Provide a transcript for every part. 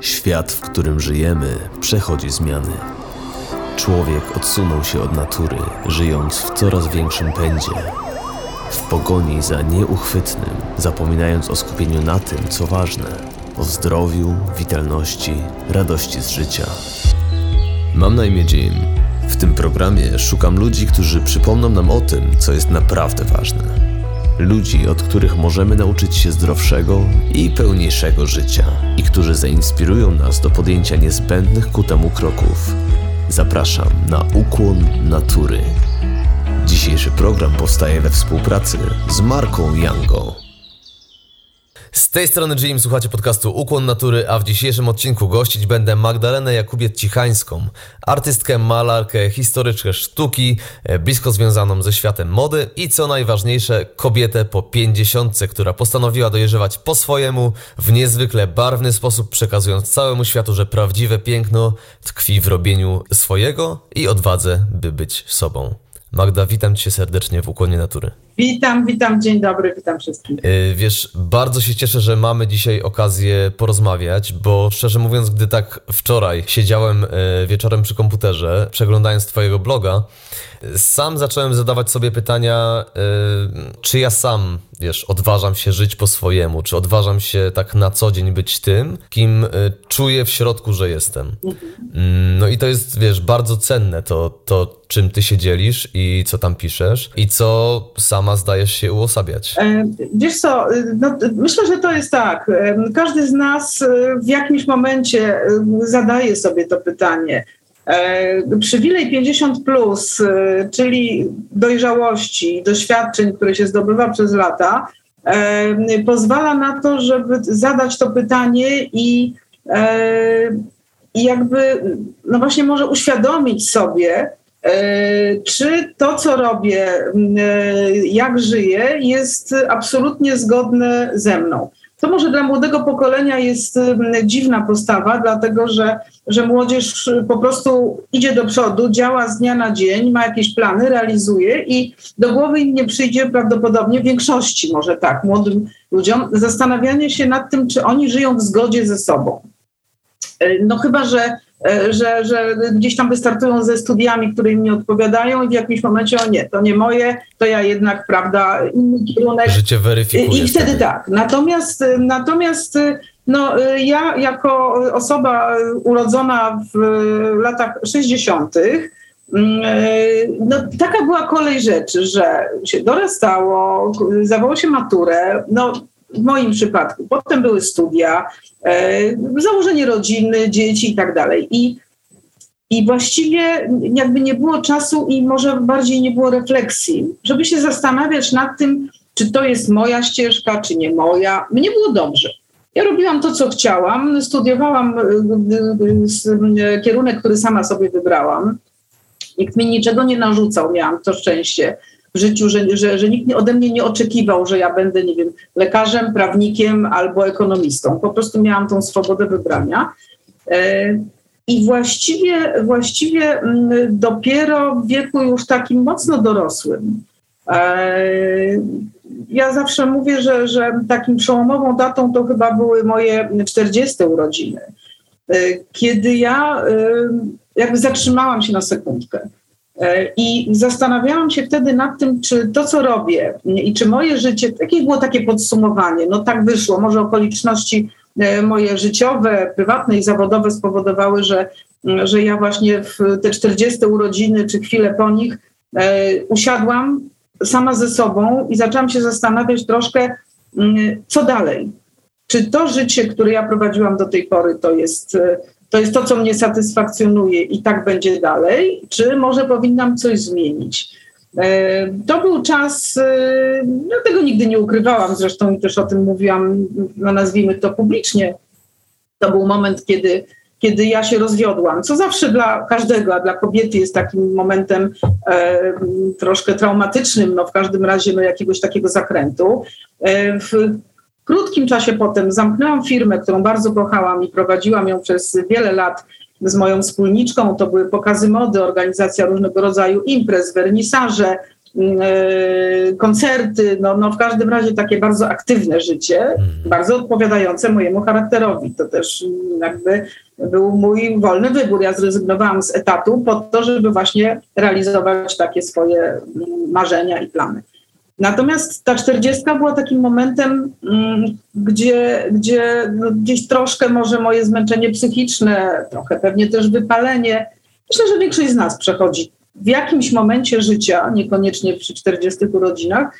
Świat, w którym żyjemy, przechodzi zmiany. Człowiek odsunął się od natury, żyjąc w coraz większym pędzie. W pogoni za nieuchwytnym, zapominając o skupieniu na tym, co ważne o zdrowiu, witalności, radości z życia. Mam na imię Jim. W tym programie szukam ludzi, którzy przypomną nam o tym, co jest naprawdę ważne Ludzi, od których możemy nauczyć się zdrowszego i pełniejszego życia i którzy zainspirują nas do podjęcia niezbędnych ku temu kroków. Zapraszam na ukłon natury. Dzisiejszy program powstaje we współpracy z marką Yango. Z tej strony Jim, słuchacie podcastu Ukłon Natury, a w dzisiejszym odcinku gościć będę Magdalenę Jakubiec-Cichańską, artystkę, malarkę, historyczkę sztuki, e, blisko związaną ze światem mody i co najważniejsze, kobietę po pięćdziesiątce, która postanowiła dojeżdżać po swojemu, w niezwykle barwny sposób, przekazując całemu światu, że prawdziwe piękno tkwi w robieniu swojego i odwadze, by być sobą. Magda, witam Cię serdecznie w Ukłonie Natury. Witam, witam, dzień dobry, witam wszystkich. Yy, wiesz, bardzo się cieszę, że mamy dzisiaj okazję porozmawiać, bo szczerze mówiąc, gdy tak wczoraj siedziałem yy, wieczorem przy komputerze, przeglądając Twojego bloga, sam zacząłem zadawać sobie pytania, yy, czy ja sam, wiesz, odważam się żyć po swojemu, czy odważam się tak na co dzień być tym, kim czuję w środku, że jestem. Mhm. Mm, no i to jest, wiesz, bardzo cenne, to, to czym ty się dzielisz i co tam piszesz i co sam sama zdajesz się uosabiać? E, wiesz co, no, myślę, że to jest tak. E, każdy z nas e, w jakimś momencie zadaje sobie to pytanie. Przywilej 50, plus, czyli dojrzałości, doświadczeń, które się zdobywa przez lata, pozwala na to, żeby zadać to pytanie i, i jakby, no właśnie, może uświadomić sobie, E, czy to, co robię, e, jak żyję, jest absolutnie zgodne ze mną. To może dla młodego pokolenia jest dziwna postawa, dlatego że, że młodzież po prostu idzie do przodu, działa z dnia na dzień, ma jakieś plany, realizuje i do głowy im nie przyjdzie prawdopodobnie w większości, może tak, młodym ludziom, zastanawianie się nad tym, czy oni żyją w zgodzie ze sobą. E, no chyba, że E, że, że gdzieś tam wystartują ze studiami, które im nie odpowiadają i w jakimś momencie, o nie, to nie moje, to ja jednak, prawda, inny kierunek. Życie weryfikuje. I wtedy tak. Natomiast, natomiast no, ja jako osoba urodzona w latach 60., mm, no, taka była kolej rzeczy, że się dorastało, zawało się maturę, no, w moim przypadku. Potem były studia, e, założenie rodziny, dzieci i tak dalej. I, I właściwie jakby nie było czasu i może bardziej nie było refleksji, żeby się zastanawiać nad tym, czy to jest moja ścieżka, czy nie moja. Mnie było dobrze. Ja robiłam to, co chciałam, studiowałam e, e, kierunek, który sama sobie wybrałam. Nikt mi niczego nie narzucał, miałam to szczęście w życiu, że, że, że nikt ode mnie nie oczekiwał, że ja będę, nie wiem, lekarzem, prawnikiem albo ekonomistą. Po prostu miałam tą swobodę wybrania. E, I właściwie, właściwie mm, dopiero w wieku już takim mocno dorosłym, e, ja zawsze mówię, że, że takim przełomową datą to chyba były moje 40 urodziny, e, kiedy ja jakby zatrzymałam się na sekundkę I zastanawiałam się wtedy nad tym, czy to, co robię i czy moje życie, takie było takie podsumowanie, no tak wyszło, może okoliczności e, moje życiowe, prywatne i zawodowe spowodowały, że, że ja właśnie w te 40 urodziny czy chwilę po nich e, usiadłam sama ze sobą i zaczęłam się zastanawiać troszkę, co dalej. Czy to życie, które ja prowadziłam do tej pory, to jest to jest to, co mnie satysfakcjonuje i tak będzie dalej, czy może powinnam coś zmienić. E, to był czas, e, no tego nigdy nie ukrywałam, zresztą też o tym mówiłam, no nazwijmy to publicznie. To był moment, kiedy, kiedy ja się rozwiodłam, co zawsze dla każdego, a dla kobiety jest takim momentem e, troszkę traumatycznym, no w każdym razie no, jakiegoś takiego zakrętu. E, w krótkim czasie potem zamknęłam firmę, którą bardzo kochałam i prowadziłam ją przez wiele lat z moją wspólniczką. To były pokazy mody, organizacja różnego rodzaju imprez, wernisaże, koncerty, no, no w każdym razie takie bardzo aktywne życie, mhm. bardzo odpowiadające mojemu charakterowi. To też jakby był mój wolny wybór. Ja zrezygnowałam z etatu po to, żeby właśnie realizować takie swoje marzenia i plany. Natomiast ta czterdziestka była takim momentem, mm, gdzie, gdzie no gdzieś troszkę może moje zmęczenie psychiczne, trochę pewnie też wypalenie. Myślę, że większość z nas przechodzi w jakimś momencie życia, niekoniecznie przy 40 urodzinach,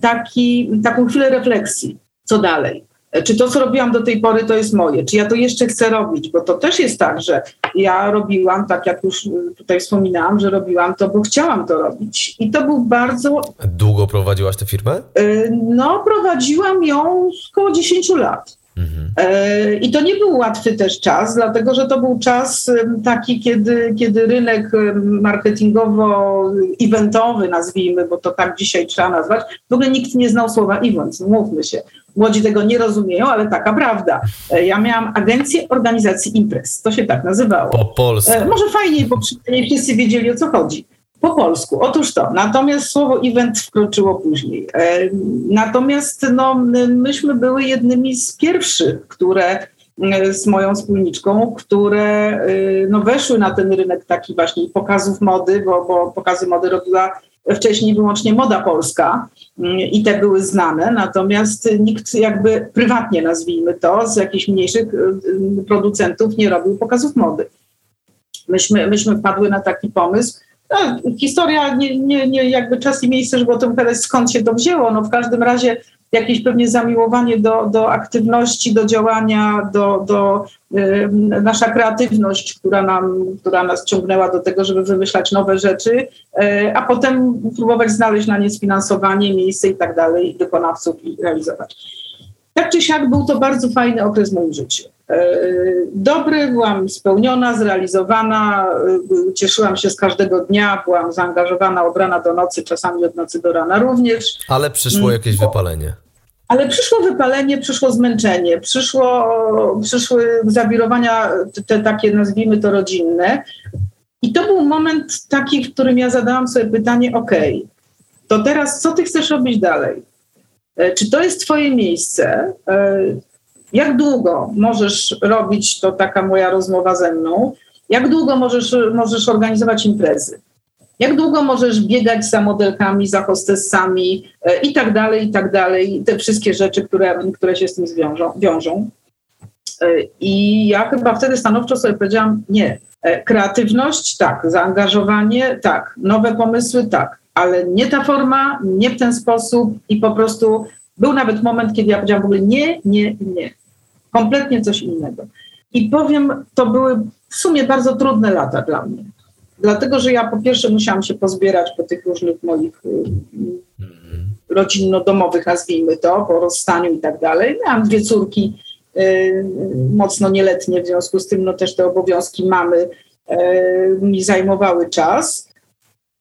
taki, taką chwilę refleksji, co dalej. Czy to, co robiłam do tej pory, to jest moje? Czy ja to jeszcze chcę robić? Bo to też jest tak, że ja robiłam, tak jak już tutaj wspominałam, że robiłam to, bo chciałam to robić. I to był bardzo. Długo prowadziłaś tę firmę? Y, no, prowadziłam ją około 10 lat. Mhm. E, I to nie był łatwy też czas, dlatego że to był czas taki, kiedy, kiedy rynek marketingowo-eventowy, nazwijmy, bo to tak dzisiaj trzeba nazwać, w ogóle nikt nie znał słowa event, mówmy się. Młodzi tego nie rozumieją, ale taka prawda. E, ja miałam agencję organizacji imprez, to się tak nazywało. Po polsku. E, może fajniej, bo nie wszyscy wiedzieli o co chodzi. Po polsku. Otóż to. Natomiast słowo event wkroczyło później. E, natomiast no, myśmy były jednymi z pierwszych, które e, z moją wspólniczką, które e, no, weszły na ten rynek taki właśnie pokazów mody, bo, bo pokazy mody robiła wcześniej wyłącznie moda polska i te były znane, natomiast nikt jakby prywatnie nazwijmy to, z jakichś mniejszych producentów nie robił pokazów mody. Myśmy, myśmy padły na taki pomysł, no, historia, nie, nie, nie jakby czas i miejsce, żeby o tym powiedzieć, skąd się to wzięło. No w każdym razie jakieś pewnie zamiłowanie do, do aktywności, do działania, do, do y, nasza kreatywność, która, nam, która nas ciągnęła do tego, żeby wymyślać nowe rzeczy, y, a potem próbować znaleźć na nie sfinansowanie, miejsce i tak dalej, wykonawców i realizować. Tak czy siak był to bardzo fajny okres w moim życiu. E, dobry, byłam spełniona, zrealizowana, e, cieszyłam się z każdego dnia, byłam zaangażowana od rana do nocy, czasami od nocy do rana również. Ale przyszło mm. jakieś wypalenie. Ale przyszło wypalenie, przyszło zmęczenie, przyszło, przyszły zawirowania te takie, nazwijmy to rodzinne. I to był moment taki, w którym ja zadałam sobie pytanie, ok, to teraz co ty chcesz robić dalej? E, czy to jest twoje miejsce? Jak długo możesz robić, to taka moja rozmowa ze mną, jak długo możesz, możesz organizować imprezy? Jak długo możesz biegać za modelkami, za hostessami e, i tak dalej, i tak dalej. Te wszystkie rzeczy, które, które się z tym zwiążą, wiążą. E, I ja chyba wtedy stanowczo sobie powiedziałam, nie. E, kreatywność, tak. Zaangażowanie, tak. Nowe pomysły, tak. Ale nie ta forma, nie w ten sposób i po prostu był nawet moment, kiedy ja powiedziałam w ogóle nie, nie, nie kompletnie coś innego. I powiem, to były w sumie bardzo trudne lata dla mnie. Dlatego, że ja po pierwsze musiałam się pozbierać po tych różnych moich y, rodzinno-domowych, nazwijmy to, po rozstaniu i tak dalej. Miałam dwie córki y, mocno nieletnie, w związku z tym no, też te obowiązki mamy y, mi zajmowały czas.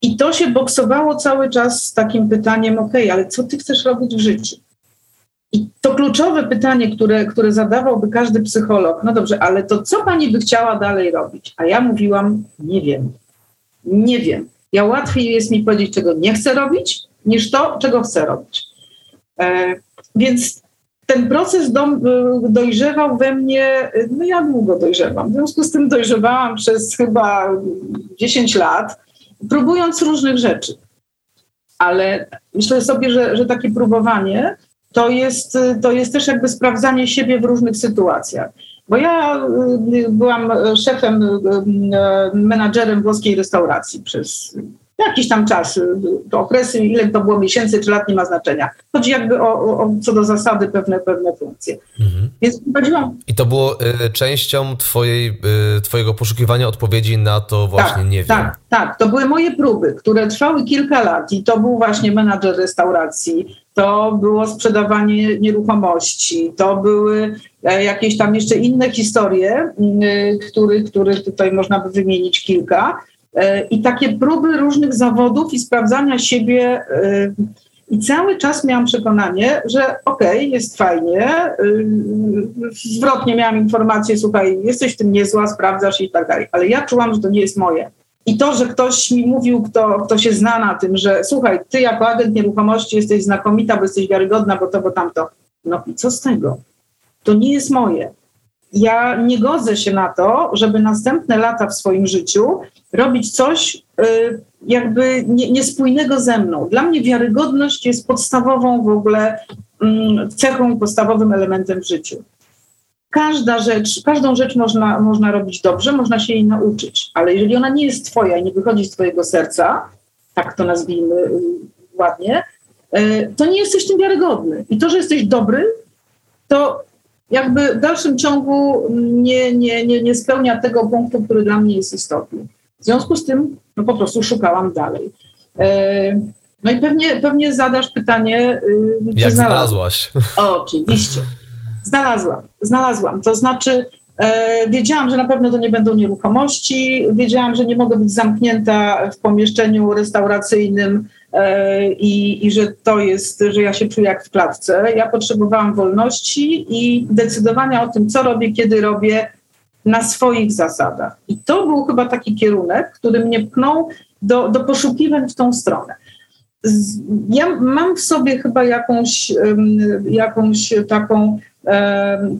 I to się boksowało cały czas z takim pytaniem, ok, ale co ty chcesz robić w życiu? I to kluczowe pytanie, które, które zadawałby każdy psycholog, no dobrze, ale to co pani by chciała dalej robić? A ja mówiłam, nie wiem, nie wiem. Ja łatwiej jest mi powiedzieć, czego nie chcę robić, niż to, czego chcę robić. E, więc ten proces do, dojrzewał we mnie, no ja długo dojrzewam. W związku z tym dojrzewałam przez chyba 10 lat, próbując różnych rzeczy. Ale myślę sobie, że, że takie próbowanie to jest, to jest też jakby sprawdzanie siebie w różnych sytuacjach. Bo ja y, byłam szefem, y, y, menadżerem włoskiej restauracji przez jakiś tam czas, to okresy, ile to było miesięcy czy lat, nie ma znaczenia. Chodzi jakby o, o co do zasady pewne, pewne funkcje. Mhm. Więc prowadziłam... I to było y, częścią twojej, y, twojego poszukiwania odpowiedzi na to właśnie tak, nie wiem. Tak, tak. To były moje próby, które trwały kilka lat i to był właśnie menadżer restauracji, to było sprzedawanie nieruchomości, to były e, jakieś tam jeszcze inne historie, których, których tutaj można by wymienić kilka. E, I takie próby różnych zawodów i sprawdzania siebie. E, I cały czas miałam przekonanie, że okej, okay, jest fajnie. Zwrotnie miałam informację, słuchaj, jesteś w tym niezła, sprawdzasz i tak dalej. Ale ja czułam, że to nie jest moje. I to, że ktoś mi mówił, kto, kto się zna na tym, że słuchaj, ty jako agent nieruchomości jesteś znakomita, bo jesteś wiarygodna, bo to, bo tamto. No i co z tego? To nie jest moje. Ja nie godzę się na to, żeby następne lata w swoim życiu robić coś y, jakby nie, niespójnego ze mną. Dla mnie wiarygodność jest podstawową w ogóle mm, cechą i podstawowym elementem w życiu. Każda rzecz, każdą rzecz można, można robić dobrze, można się jej nauczyć, ale jeżeli ona nie jest twoja i nie wychodzi z twojego serca, tak to nazwijmy y, ładnie, y, to nie jesteś tym wiarygodny. I to, że jesteś dobry, to jakby w dalszym ciągu nie, nie, nie, nie spełnia tego punktu, który dla mnie jest istotny. W związku z tym no po prostu szukałam dalej. E, no i pewnie, pewnie zadasz pytanie, y, jak znalazłaś? O, oczywiście. Znalazłam, znalazłam. To znaczy, e, wiedziałam, że na pewno to nie będą nieruchomości, wiedziałam, że nie mogę być zamknięta w pomieszczeniu restauracyjnym i, i że to jest, że ja się czuję jak w klatce. Ja potrzebowałam wolności i decydowania o tym, co robię, kiedy robię, na swoich zasadach. I to był chyba taki kierunek, który mnie pchnął do, do poszukiwań w tą stronę. Ja mam w sobie chyba jakąś, jakąś taką,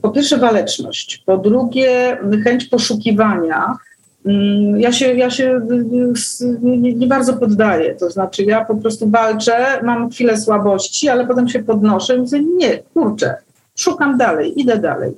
po pierwsze, waleczność, po drugie, chęć poszukiwania. Mm, ja się, ja się nie, nie, bardzo poddaję, to znaczy ja po prostu walczę, mam chwilę słabości, ale potem się podnoszę i mówię, nie, kurczę, szukam dalej, idę dalej.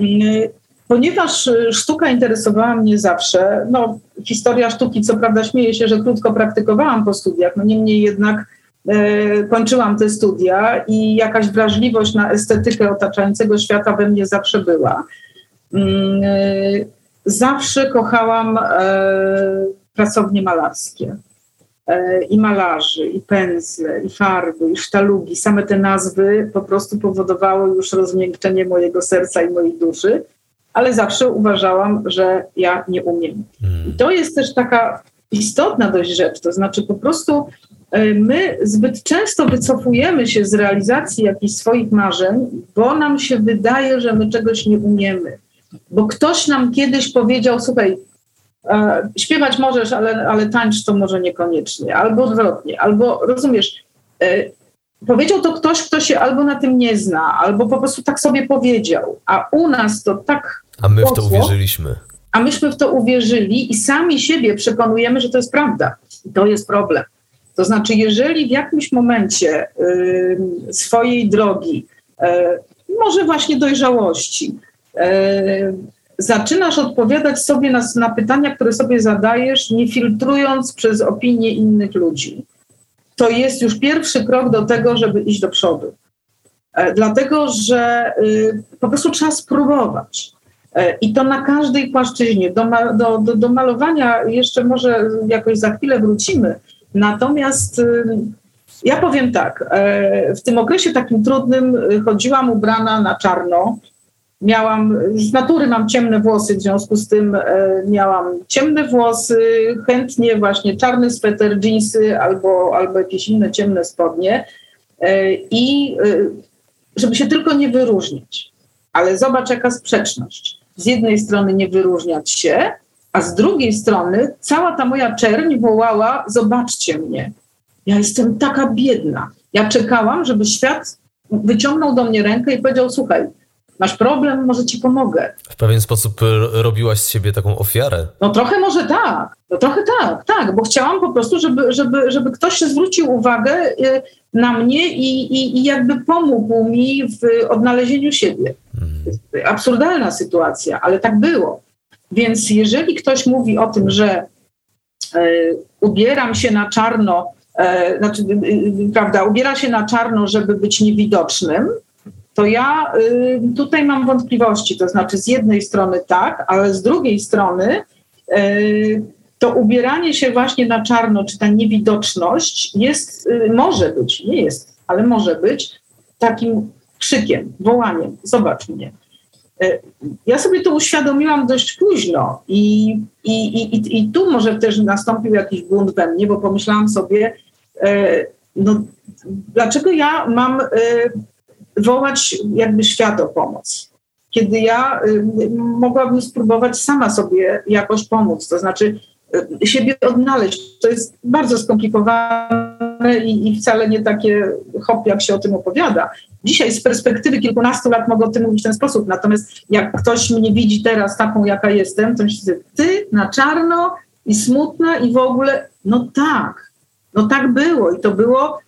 Mm, Ponieważ y, sztuka interesowała mnie zawsze, no historia sztuki, co prawda śmieję się, że krótko praktykowałam po studiach, no niemniej jednak e, kończyłam te studia i jakaś wrażliwość na estetykę otaczającego świata we mnie zawsze była. Mm, e, zawsze kochałam e, pracownie malarskie e, i malarzy, i pędzle, i farby, i sztalugi. Same te nazwy po prostu powodowały już rozmiękczenie mojego serca i mojej duszy ale zawsze uważałam, że ja nie umiem. Hmm. I to jest też taka istotna dość rzecz, to znaczy po prostu e, my zbyt często wycofujemy się z realizacji jakichś swoich marzeń, bo nam się wydaje, że my czegoś nie umiemy. Bo ktoś nam kiedyś powiedział, słuchaj, e, śpiewać możesz, ale, ale tańcz to może niekoniecznie, albo odwrotnie, albo rozumiesz, e, Powiedział to ktoś, kto się albo na tym nie zna, albo po prostu tak sobie powiedział. A u nas to tak. A my w to uwierzyliśmy. A myśmy w to uwierzyli i sami siebie przekonujemy, że to jest prawda. I to jest problem. To znaczy, jeżeli w jakimś momencie y, swojej drogi, y, może właśnie dojrzałości, zaczynasz odpowiadać sobie na, na pytania, które sobie zadajesz, nie filtrując przez opinie innych ludzi, to jest już pierwszy krok do tego, żeby iść do przodu. E, dlatego, że y, po prostu trzeba spróbować. E, I to na każdej płaszczyźnie. Do, do, do, do malowania jeszcze może jakoś za chwilę wrócimy. Natomiast y, ja powiem tak, e, w tym okresie takim trudnym chodziłam ubrana na czarno, Miałam, z natury mam ciemne włosy, w związku z tym e, miałam ciemne włosy, chętnie właśnie czarny sweter, dżinsy albo, albo jakieś inne ciemne spodnie. E, I e, żeby się tylko nie wyróżnić. Ale zobacz, jaka sprzeczność. Z jednej strony nie wyróżniać się, a z drugiej strony cała ta moja czerń wołała: Zobaczcie mnie, ja jestem taka biedna. Ja czekałam, żeby świat wyciągnął do mnie rękę i powiedział: Słuchaj, masz problem, może ci pomogę. W pewien sposób robiłaś z siebie taką ofiarę. No trochę może tak, no trochę tak, tak, bo chciałam po prostu, żeby, żeby, żeby ktoś zwrócił uwagę y, na mnie i, i, i jakby pomógł mi w odnalezieniu siebie. Hmm. Absurdalna sytuacja, ale tak było. Więc jeżeli ktoś mówi o tym, że y, ubieram się na czarno, y, znaczy, prawda, ubiera się na czarno, żeby być niewidocznym, to ja y, tutaj mam wątpliwości. To znaczy, z jednej strony tak, ale z drugiej strony y, to ubieranie się właśnie na czarno, czy ta niewidoczność jest, y, może być, nie jest, ale może być takim krzykiem, wołaniem: Zobacz mnie. Ja sobie to uświadomiłam dość późno i, i, i, i tu może też nastąpił jakiś błąd we mnie, bo pomyślałam sobie, no, dlaczego ja mam wołać jakby świat o pomoc. Kiedy ja y, mogłabym spróbować sama sobie jakoś pomóc, to znaczy y, siebie odnaleźć. To jest bardzo skomplikowane i, i, wcale nie takie hop, jak się o tym opowiada. Dzisiaj z perspektywy kilkunastu lat mogę o tym mówić w ten sposób, natomiast jak ktoś mnie widzi teraz taką, jaka jestem, to myślę, ty na czarno i smutna i w ogóle, no tak, no tak było i to było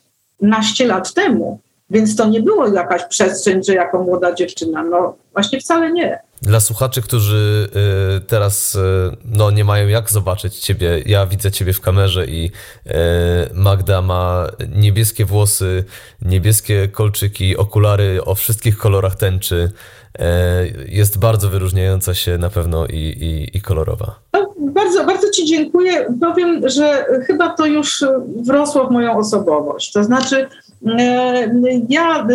naście lat temu. Więc to nie było jakaś przestrzeń, że jako młoda dziewczyna. No właśnie wcale nie. Dla słuchaczy, którzy y, teraz y, no, nie mają jak zobaczyć ciebie, ja widzę ciebie w kamerze i y, Magda ma niebieskie włosy, niebieskie kolczyki, okulary o wszystkich kolorach tęczy. Jest bardzo wyróżniająca się na pewno i, i, i kolorowa. No, bardzo, bardzo Ci dziękuję. Powiem, że chyba to już wrosło w moją osobowość. To znaczy, ja,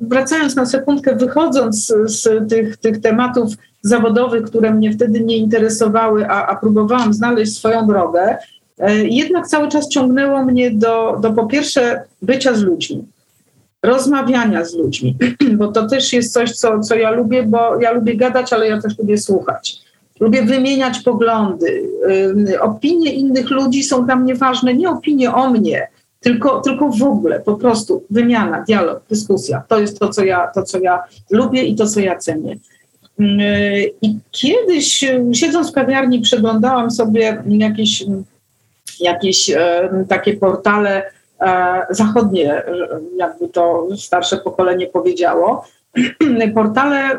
wracając na sekundkę, wychodząc z tych, tych tematów zawodowych, które mnie wtedy nie interesowały, a, a próbowałam znaleźć swoją drogę, e, jednak cały czas ciągnęło mnie do, do po pierwsze bycia z ludźmi, rozmawiania z ludźmi, bo to też jest coś, co, co ja lubię, bo ja lubię gadać, ale ja też lubię słuchać. Lubię wymieniać poglądy. Opinie innych ludzi są dla mnie ważne, nie opinie o mnie, tylko, tylko w ogóle, po prostu wymiana, dialog, dyskusja. To jest to, co ja, to, co ja lubię i to, co ja cenię. Mm, I kiedyś, siedząc w kawiarni, przeglądałam sobie jakieś, jakieś e, takie portale e, zachodnie, jakby to starsze pokolenie powiedziało. Portale, e,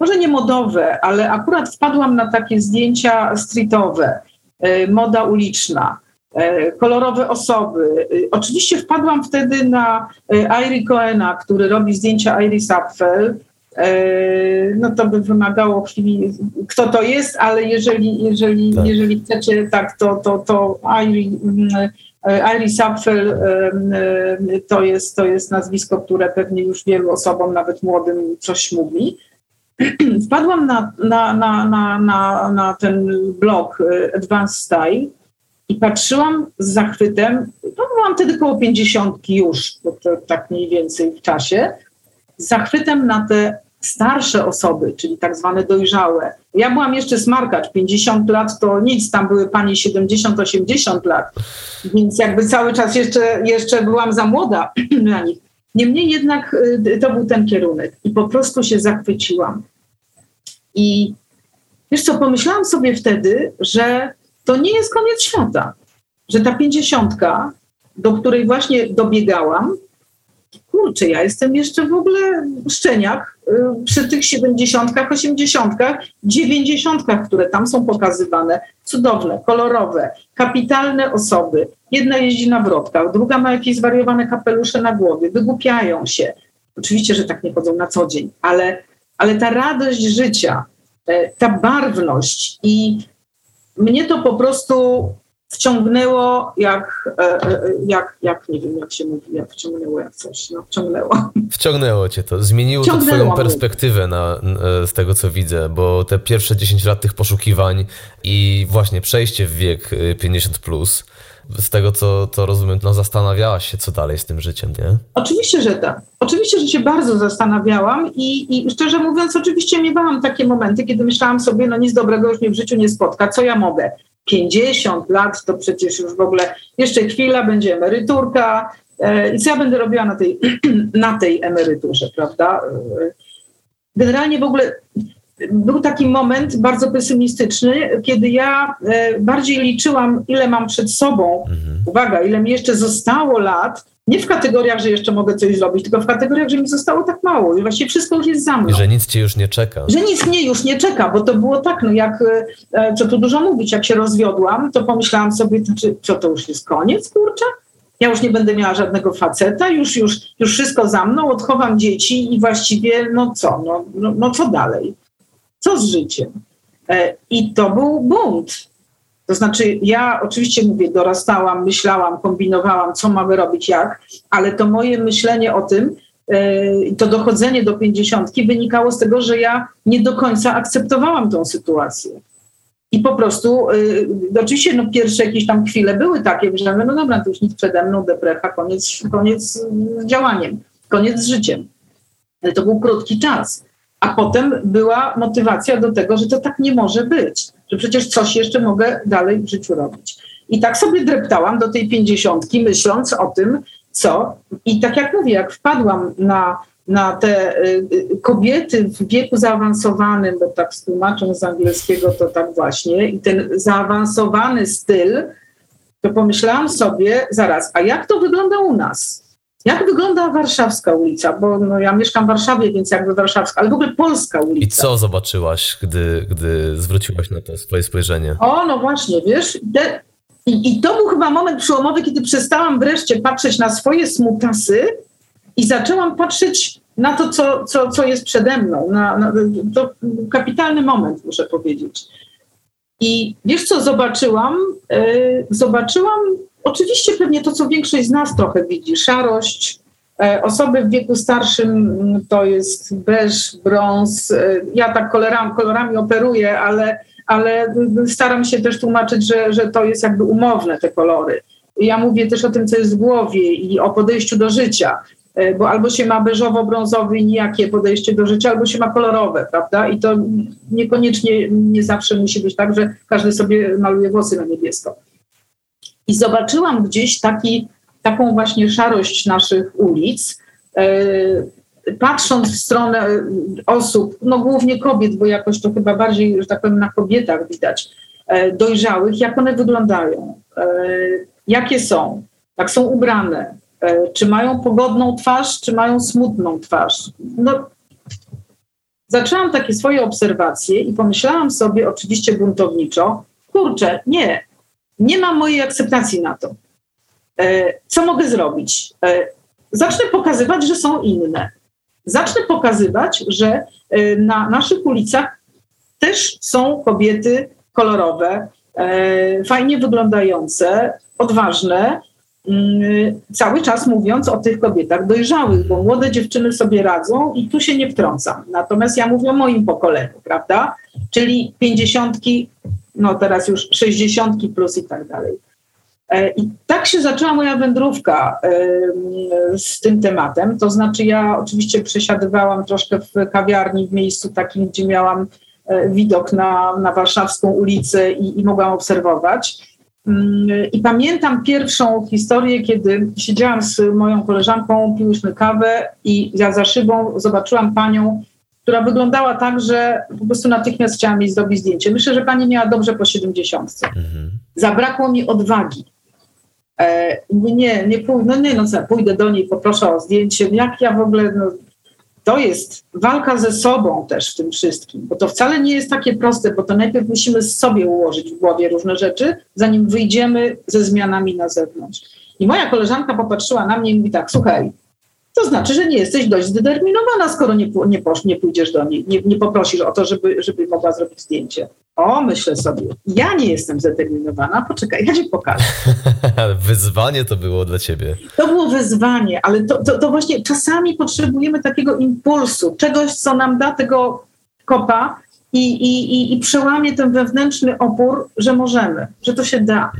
może nie modowe, ale akurat wpadłam na takie zdjęcia streetowe, moda uliczna. E, kolorowe osoby. E, oczywiście wpadłam wtedy na Iry Coena, który robi zdjęcia Iris Apfel. E, no to by wymagało chwili, kto to jest, ale jeżeli, jeżeli, tak. jeżeli chcecie, tak, to, to, to Iris Apfel to jest, to jest nazwisko, które pewnie już wielu osobom, nawet młodym, coś mówi. Wpadłam na, na, na, na, na, na ten blog Advanced Style i patrzyłam z zachwytem, no byłam wtedy koło pięćdziesiątki już, to tak mniej więcej w czasie, z zachwytem na te starsze osoby, czyli tak zwane dojrzałe. Ja byłam jeszcze smarkacz, 50 lat to nic, tam były panie 70-80 lat, więc jakby cały czas jeszcze, jeszcze byłam za młoda na nich. Niemniej jednak y, to był ten kierunek i po prostu się zachwyciłam. I wiesz co, pomyślałam sobie wtedy, że to nie jest koniec świata. Że ta pięćdziesiątka, do której właśnie dobiegałam, kurczę, ja jestem jeszcze w ogóle szczeniak y, przy tych siedemdziesiątkach, osiemdziesiątkach, dziewięćdziesiątkach, które tam są pokazywane, cudowne, kolorowe, kapitalne osoby. Jedna jeździ na wrotkach, druga ma jakieś zwariowane kapelusze na głowie, wygłupiają się. Oczywiście, że tak nie chodzą na co dzień, ale, ale ta radość życia, e, ta barwność i mnie to po prostu wciągnęło jak, e, e, jak, jak nie wiem, jak się mówi, jak wciągnęło jak coś, no wciągnęło. Wciągnęło cię to, zmieniło to twoją perspektywę na, z tego, co widzę, bo te pierwsze 10 lat tych poszukiwań i właśnie przejście w wiek 50+, plus, z tego, co, co rozumiem, no zastanawiałaś się, co dalej z tym życiem, nie? Oczywiście, że tak. Oczywiście, że się bardzo zastanawiałam i, i szczerze mówiąc, oczywiście miewałam takie momenty, kiedy myślałam sobie, no nic dobrego już mnie w życiu nie spotka, co ja mogę? 50 lat to przecież już w ogóle jeszcze chwila, będzie emeryturka e, i co ja będę robiła na tej, na tej emeryturze, prawda? E, generalnie w ogóle był taki moment bardzo pesymistyczny, kiedy ja e, bardziej liczyłam, ile mam przed sobą, mhm. uwaga, ile mi jeszcze zostało lat, nie w kategoriach, że jeszcze mogę coś zrobić, tylko w kategoriach, że mi zostało tak mało i właściwie wszystko już jest za mną. I że nic cię już nie czeka. Że nic mnie już nie czeka, bo to było tak, no jak, e, co tu dużo mówić, jak się rozwiodłam, to pomyślałam sobie, znaczy, co to już jest koniec, kurczę? Ja już nie będę miała żadnego faceta, już, już, już wszystko za mną, odchowam dzieci i właściwie, no co, no, no, no co dalej? Co z życiem? E, I to był bunt. To znaczy, ja oczywiście mówię, dorastałam, myślałam, kombinowałam, co mamy robić, jak, ale to moje myślenie o tym, e, to dochodzenie do pięćdziesiątki wynikało z tego, że ja nie do końca akceptowałam tą sytuację. I po prostu, y, oczywiście no, pierwsze jakieś tam chwile były takie, że no dobra, to już nic przede mną, deprecha, koniec, koniec z działaniem, koniec z życiem. Ale to był krótki czas. A potem była motywacja do tego, że to tak nie może być, że przecież coś jeszcze mogę dalej w życiu robić. I tak sobie dreptałam do tej pięćdziesiątki, myśląc o tym, co. I tak jak mówię, jak wpadłam na, na te y, y, kobiety w wieku zaawansowanym, bo tak tłumacząc z angielskiego to tak właśnie, i ten zaawansowany styl, to pomyślałam sobie, zaraz, a jak to wygląda u nas? Jak wygląda warszawska ulica? Bo no, ja mieszkam w Warszawie, więc jakby warszawska, ale w ogóle polska ulica. I co zobaczyłaś, gdy, gdy zwróciłaś na to swoje spojrzenie? O, no właśnie, wiesz, i, i, to był chyba moment przełomowy, kiedy przestałam wreszcie patrzeć na swoje smutasy i zaczęłam patrzeć na to, co, co, co jest przede mną. Na, na, to kapitalny moment, muszę powiedzieć. I wiesz co, zobaczyłam? Yy, zobaczyłam oczywiście pewnie to, co większość z nas trochę widzi. Szarość, yy, osoby w wieku starszym mm, to jest beż, brąz. Yy, ja tak kolorami, kolorami operuję, ale, ale staram się też tłumaczyć, że, że to jest jakby umowne te kolory. Ja mówię też o tym, co jest w głowie i o podejściu do życia. E, bo albo się ma beżowo-brązowy i nijakie podejście do życia, albo się ma kolorowe, prawda? I to niekoniecznie, nie zawsze musi być tak, że każdy sobie maluje włosy na niebiesko. I zobaczyłam gdzieś taki, taką właśnie szarość naszych ulic, e, patrząc w stronę osób, no głównie kobiet, bo jakoś to chyba bardziej, że tak powiem, na kobietach widać, e, dojrzałych, jak one wyglądają, jakie są, jak są ubrane, E, czy mają pogodną twarz, czy mają smutną twarz. No, zaczęłam takie swoje obserwacje i pomyślałam sobie, oczywiście buntowniczo, kurczę, nie, nie mam mojej akceptacji na to. E, co mogę zrobić? E, zacznę pokazywać, że są inne. Zacznę pokazywać, że na naszych ulicach też są kobiety kolorowe, fajnie wyglądające, odważne, Mm, cały czas mówiąc o tych kobietach dojrzałych, bo młode dziewczyny sobie radzą i tu się nie wtrącam. Natomiast ja mówię o moim pokoleniu, prawda? Czyli pięćdziesiątki, no teraz już sześćdziesiątki plus i tak dalej. E, I tak się zaczęła moja wędrówka z tym tematem. To znaczy, ja oczywiście przesiadywałam troszkę w kawiarni, w miejscu takim, gdzie miałam e, widok na, na warszawską ulicę i, i mogłam obserwować. Mm, I pamiętam pierwszą historię, kiedy siedziałam z moją koleżanką, piłyśmy kawę i ja za szybą zobaczyłam panią, która wyglądała tak, że po prostu natychmiast chciałam jej zrobić zdjęcie. Myślę, że pani miała dobrze po 70. Mhm. Zabrakło mi odwagi. E, nie, nie, no nie, no co, pójdę do niej, poproszę o zdjęcie. Jak ja w ogóle, no, to jest walka ze sobą też w tym wszystkim, bo to wcale nie jest takie proste, bo to najpierw musimy sobie ułożyć w głowie różne rzeczy, zanim wyjdziemy ze zmianami na zewnątrz. I moja koleżanka popatrzyła na mnie i mówi tak, słuchaj, to znaczy, że nie jesteś dość zdeterminowana, skoro nie, nie, nie pójdziesz do niej, nie, nie poprosisz o to, żeby, żeby mogła zrobić zdjęcie. O, myślę sobie, ja nie jestem zdeterminowana, poczekaj, ja ci pokażę. wyzwanie to było dla ciebie. To było wyzwanie, ale to, to, to, właśnie czasami potrzebujemy takiego impulsu, czegoś, co nam da tego kopa i, i, i, i przełamie ten wewnętrzny opór, że możemy, że to się da.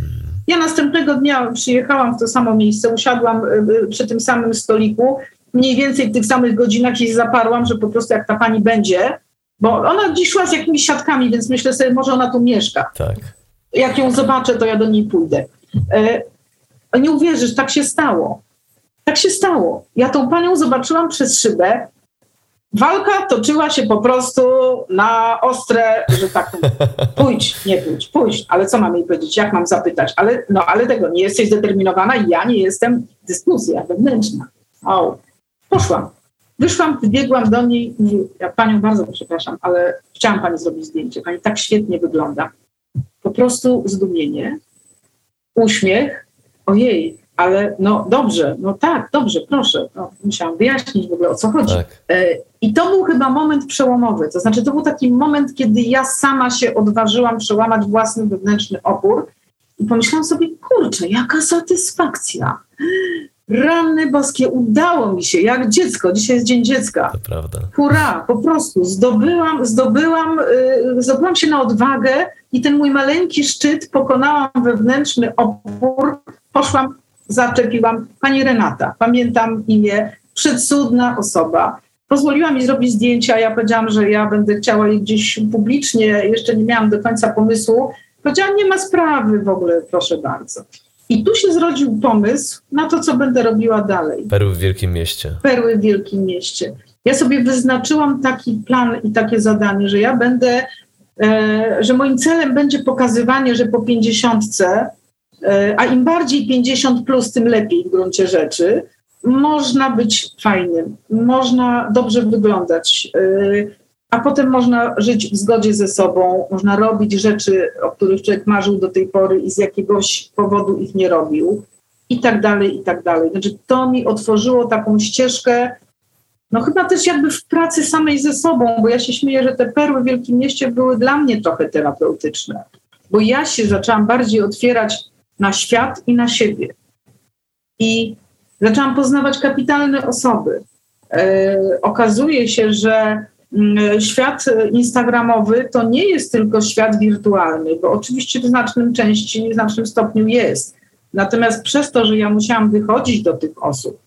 Ja następnego dnia przyjechałam w to samo miejsce, usiadłam y, y, przy tym samym stoliku, mniej więcej w tych samych godzinach i zaparłam, że po prostu jak ta pani będzie, bo ona dziś szła z jakimiś siatkami, więc myślę sobie, może ona tu mieszka. Tak. Jak ją zobaczę, to ja do niej pójdę. E, nie uwierzysz, tak się stało. Tak się stało. Ja tą panią zobaczyłam przez szybę. Walka toczyła się po prostu na ostre, że tak, pójdź, nie pójdź, pójdź, ale co mam jej powiedzieć, jak mam zapytać, ale, no, ale tego, nie jesteś zdeterminowana, ja nie jestem, dyskusja wewnętrzna. O, poszłam. Wyszłam, wybiegłam do niej i ja panią bardzo przepraszam, ale chciałam pani zrobić zdjęcie. Pani tak świetnie wygląda. Po prostu zdumienie, uśmiech. Ojej, ale no dobrze, no tak, dobrze, proszę. No, musiałam wyjaśnić w ogóle o co chodzi. Tak. E, I to był chyba moment przełomowy. To znaczy, to był taki moment, kiedy ja sama się odważyłam przełamać własny wewnętrzny opór i pomyślałam sobie, kurczę, jaka satysfakcja Ranny boskie, udało mi się, jak dziecko. Dzisiaj jest Dzień Dziecka. To prawda. Hurra, po prostu. Zdobyłam, zdobyłam, yy, zdobyłam się na odwagę i ten mój maleńki szczyt pokonałam wewnętrzny opór. Poszłam, zaczepiłam pani Renata. Pamiętam imię, przecudna osoba. pozwoliła mi zrobić zdjęcia. Ja powiedziałam, że ja będę chciała je gdzieś publicznie. Jeszcze nie miałam do końca pomysłu. Powiedziałam, nie ma sprawy w ogóle, proszę bardzo. I tu się zrodził pomysł na to, co będę robiła dalej. Perły w Wielkim Mieście. Perły w Wielkim Mieście. Ja sobie wyznaczyłam taki plan i takie zadanie, że ja będę, e, że moim celem będzie pokazywanie, że po pięćdziesiątce, a im bardziej 50 plus, tym lepiej w gruncie rzeczy, można być fajnym, można dobrze wyglądać, y, a potem można żyć w zgodzie ze sobą, można robić rzeczy, o których człowiek marzył do tej pory i z jakiegoś powodu ich nie robił, i tak dalej, i tak dalej. Znaczy, to mi otworzyło taką ścieżkę, no chyba też jakby w pracy samej ze sobą, bo ja się śmieję, że te perły w Wielkim Mieście były dla mnie trochę terapeutyczne, bo ja się zaczęłam bardziej otwierać na świat i na siebie. I zaczęłam poznawać kapitalne osoby. E, okazuje się, że mm, świat instagramowy to nie jest tylko świat wirtualny, bo oczywiście w znacznym części, w znacznym stopniu jest. Natomiast przez to, że ja musiałam wychodzić do tych osób,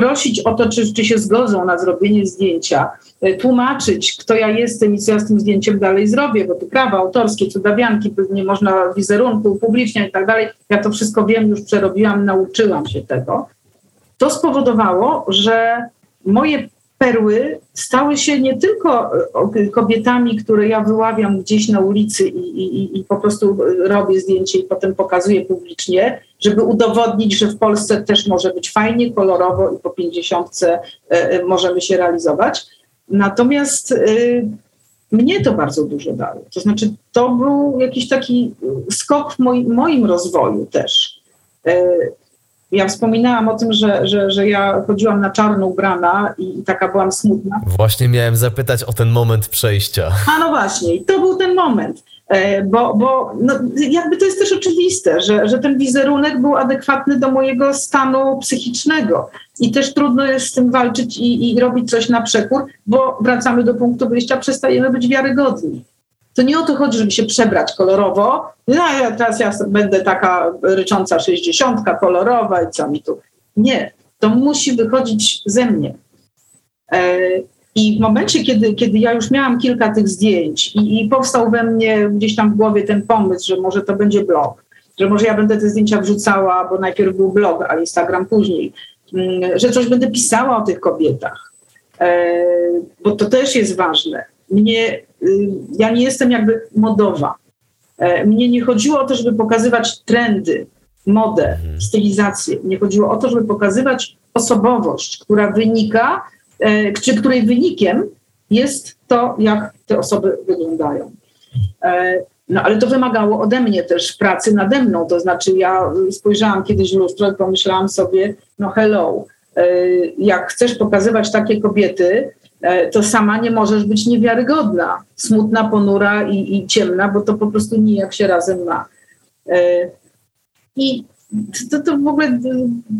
prosić o to, czy, czy się zgodzą na zrobienie zdjęcia, e, tłumaczyć, kto ja jestem i co ja z tym zdjęciem dalej zrobię, bo tu prawa autorskie, cudawianki, nie można wizerunku upubliczniać i tak dalej. Ja to wszystko wiem, już przerobiłam, nauczyłam się tego to spowodowało, że moje perły stały się nie tylko e, kobietami, które ja wyławiam gdzieś na ulicy i, i, i, po prostu robię zdjęcie i potem pokazuję publicznie, żeby udowodnić, że w Polsce też może być fajnie, kolorowo i po pięćdziesiątce e, możemy się realizować. Natomiast mnie to bardzo dużo dało. To znaczy, to był jakiś taki skok w moim, moim rozwoju też. Ja wspominałam o tym, że, że, że ja chodziłam na czarno ubrana i, taka byłam smutna. Właśnie miałem zapytać o ten moment przejścia. A no właśnie, i to był ten moment. E, bo, bo no, jakby to jest też oczywiste, że, że ten wizerunek był adekwatny do mojego stanu psychicznego. I też trudno jest z tym walczyć i, i robić coś na przekór, bo wracamy do punktu wyjścia, przestajemy być wiarygodni. To nie o to chodzi, żeby się przebrać kolorowo. No, ja teraz ja będę taka rycząca sześćdziesiątka kolorowa i co mi tu. Nie, to musi wychodzić ze mnie. E, I w momencie, kiedy, kiedy ja już miałam kilka tych zdjęć i, i powstał we mnie gdzieś tam w głowie ten pomysł, że może to będzie blog, że może ja będę te zdjęcia wrzucała, bo najpierw był blog, a Instagram później, mm, że coś będę pisała o tych kobietach, e, bo to też jest ważne. Mnie ja nie jestem jakby modowa. E, mnie nie chodziło o to, żeby pokazywać trendy, modę, mhm. stylizację. Mnie chodziło o to, żeby pokazywać osobowość, która wynika, e, czy której wynikiem jest to, jak te osoby wyglądają. E, no ale to wymagało ode mnie też pracy nade mną. To znaczy, ja spojrzałam kiedyś w lustro i pomyślałam sobie, no hello, jak chcesz pokazywać takie kobiety, to sama nie możesz być niewiarygodna, smutna, ponura i, i ciemna, bo to po prostu nijak się razem ma. E, I to, to w ogóle,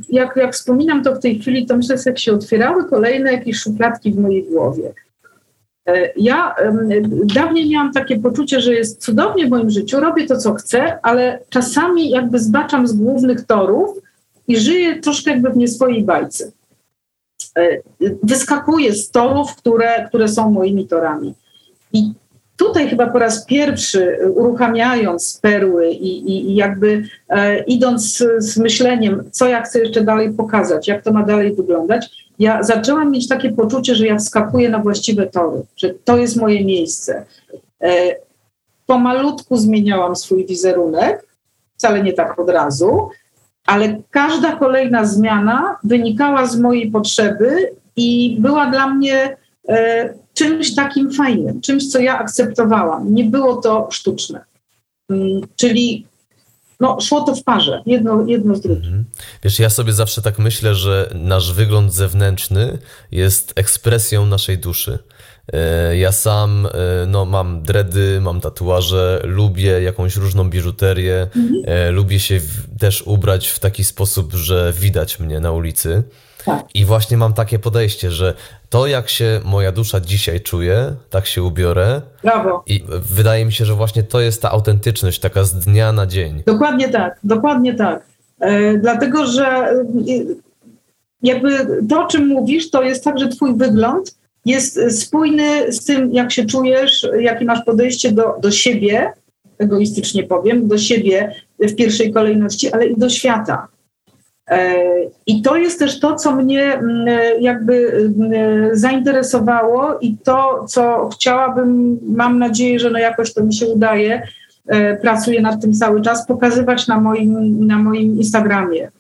jak, jak wspominam to w tej chwili, to myślę, że jak się otwierały kolejne jakieś szufladki w mojej głowie. E, ja dawniej miałam takie poczucie, że jest cudownie w moim życiu, robię to, co chcę, ale czasami jakby zbaczam z głównych torów i żyję troszkę jakby w nie swojej bajce. E, wyskakuje z torów, które, które są moimi torami. I tutaj chyba po raz pierwszy uruchamiając perły i, i, i jakby e, idąc z, z, myśleniem, co ja chcę jeszcze dalej pokazać, jak to ma dalej wyglądać, ja zaczęłam mieć takie poczucie, że ja wskakuję na właściwe tory, że to jest moje miejsce. E, pomalutku zmieniałam swój wizerunek, wcale nie tak od razu, ale każda kolejna zmiana wynikała z mojej potrzeby i była dla mnie e, czymś takim fajnym, czymś, co ja akceptowałam. Nie było to sztuczne. Mm, czyli no, szło to w parze, jedno, jedno z drugim. Mhm. Wiesz, ja sobie zawsze tak myślę, że nasz wygląd zewnętrzny jest ekspresją naszej duszy. E, ja sam e, no, mam dredy, mam tatuaże, lubię jakąś różną biżuterię, mhm. E, lubię się też ubrać w taki sposób, że widać mnie na ulicy. Tak. I właśnie mam takie podejście, że to jak się moja dusza dzisiaj czuje, tak się ubiorę. Brawo. I wydaje mi się, że właśnie to jest ta autentyczność, taka z dnia na dzień. Dokładnie tak, dokładnie tak. Dlatego, że jakby to, o czym mówisz, to jest tak, że twój wygląd jest spójny z tym, jak się czujesz, jakie masz podejście do, do siebie, egoistycznie powiem, do siebie w pierwszej kolejności, ale i do świata. E, I to jest też to, co mnie mm, jakby mm, zainteresowało i to, co chciałabym, mam nadzieję, że no jakoś to mi się udaje, e, pracuję nad tym cały czas, pokazywać na moim, na moim Instagramie,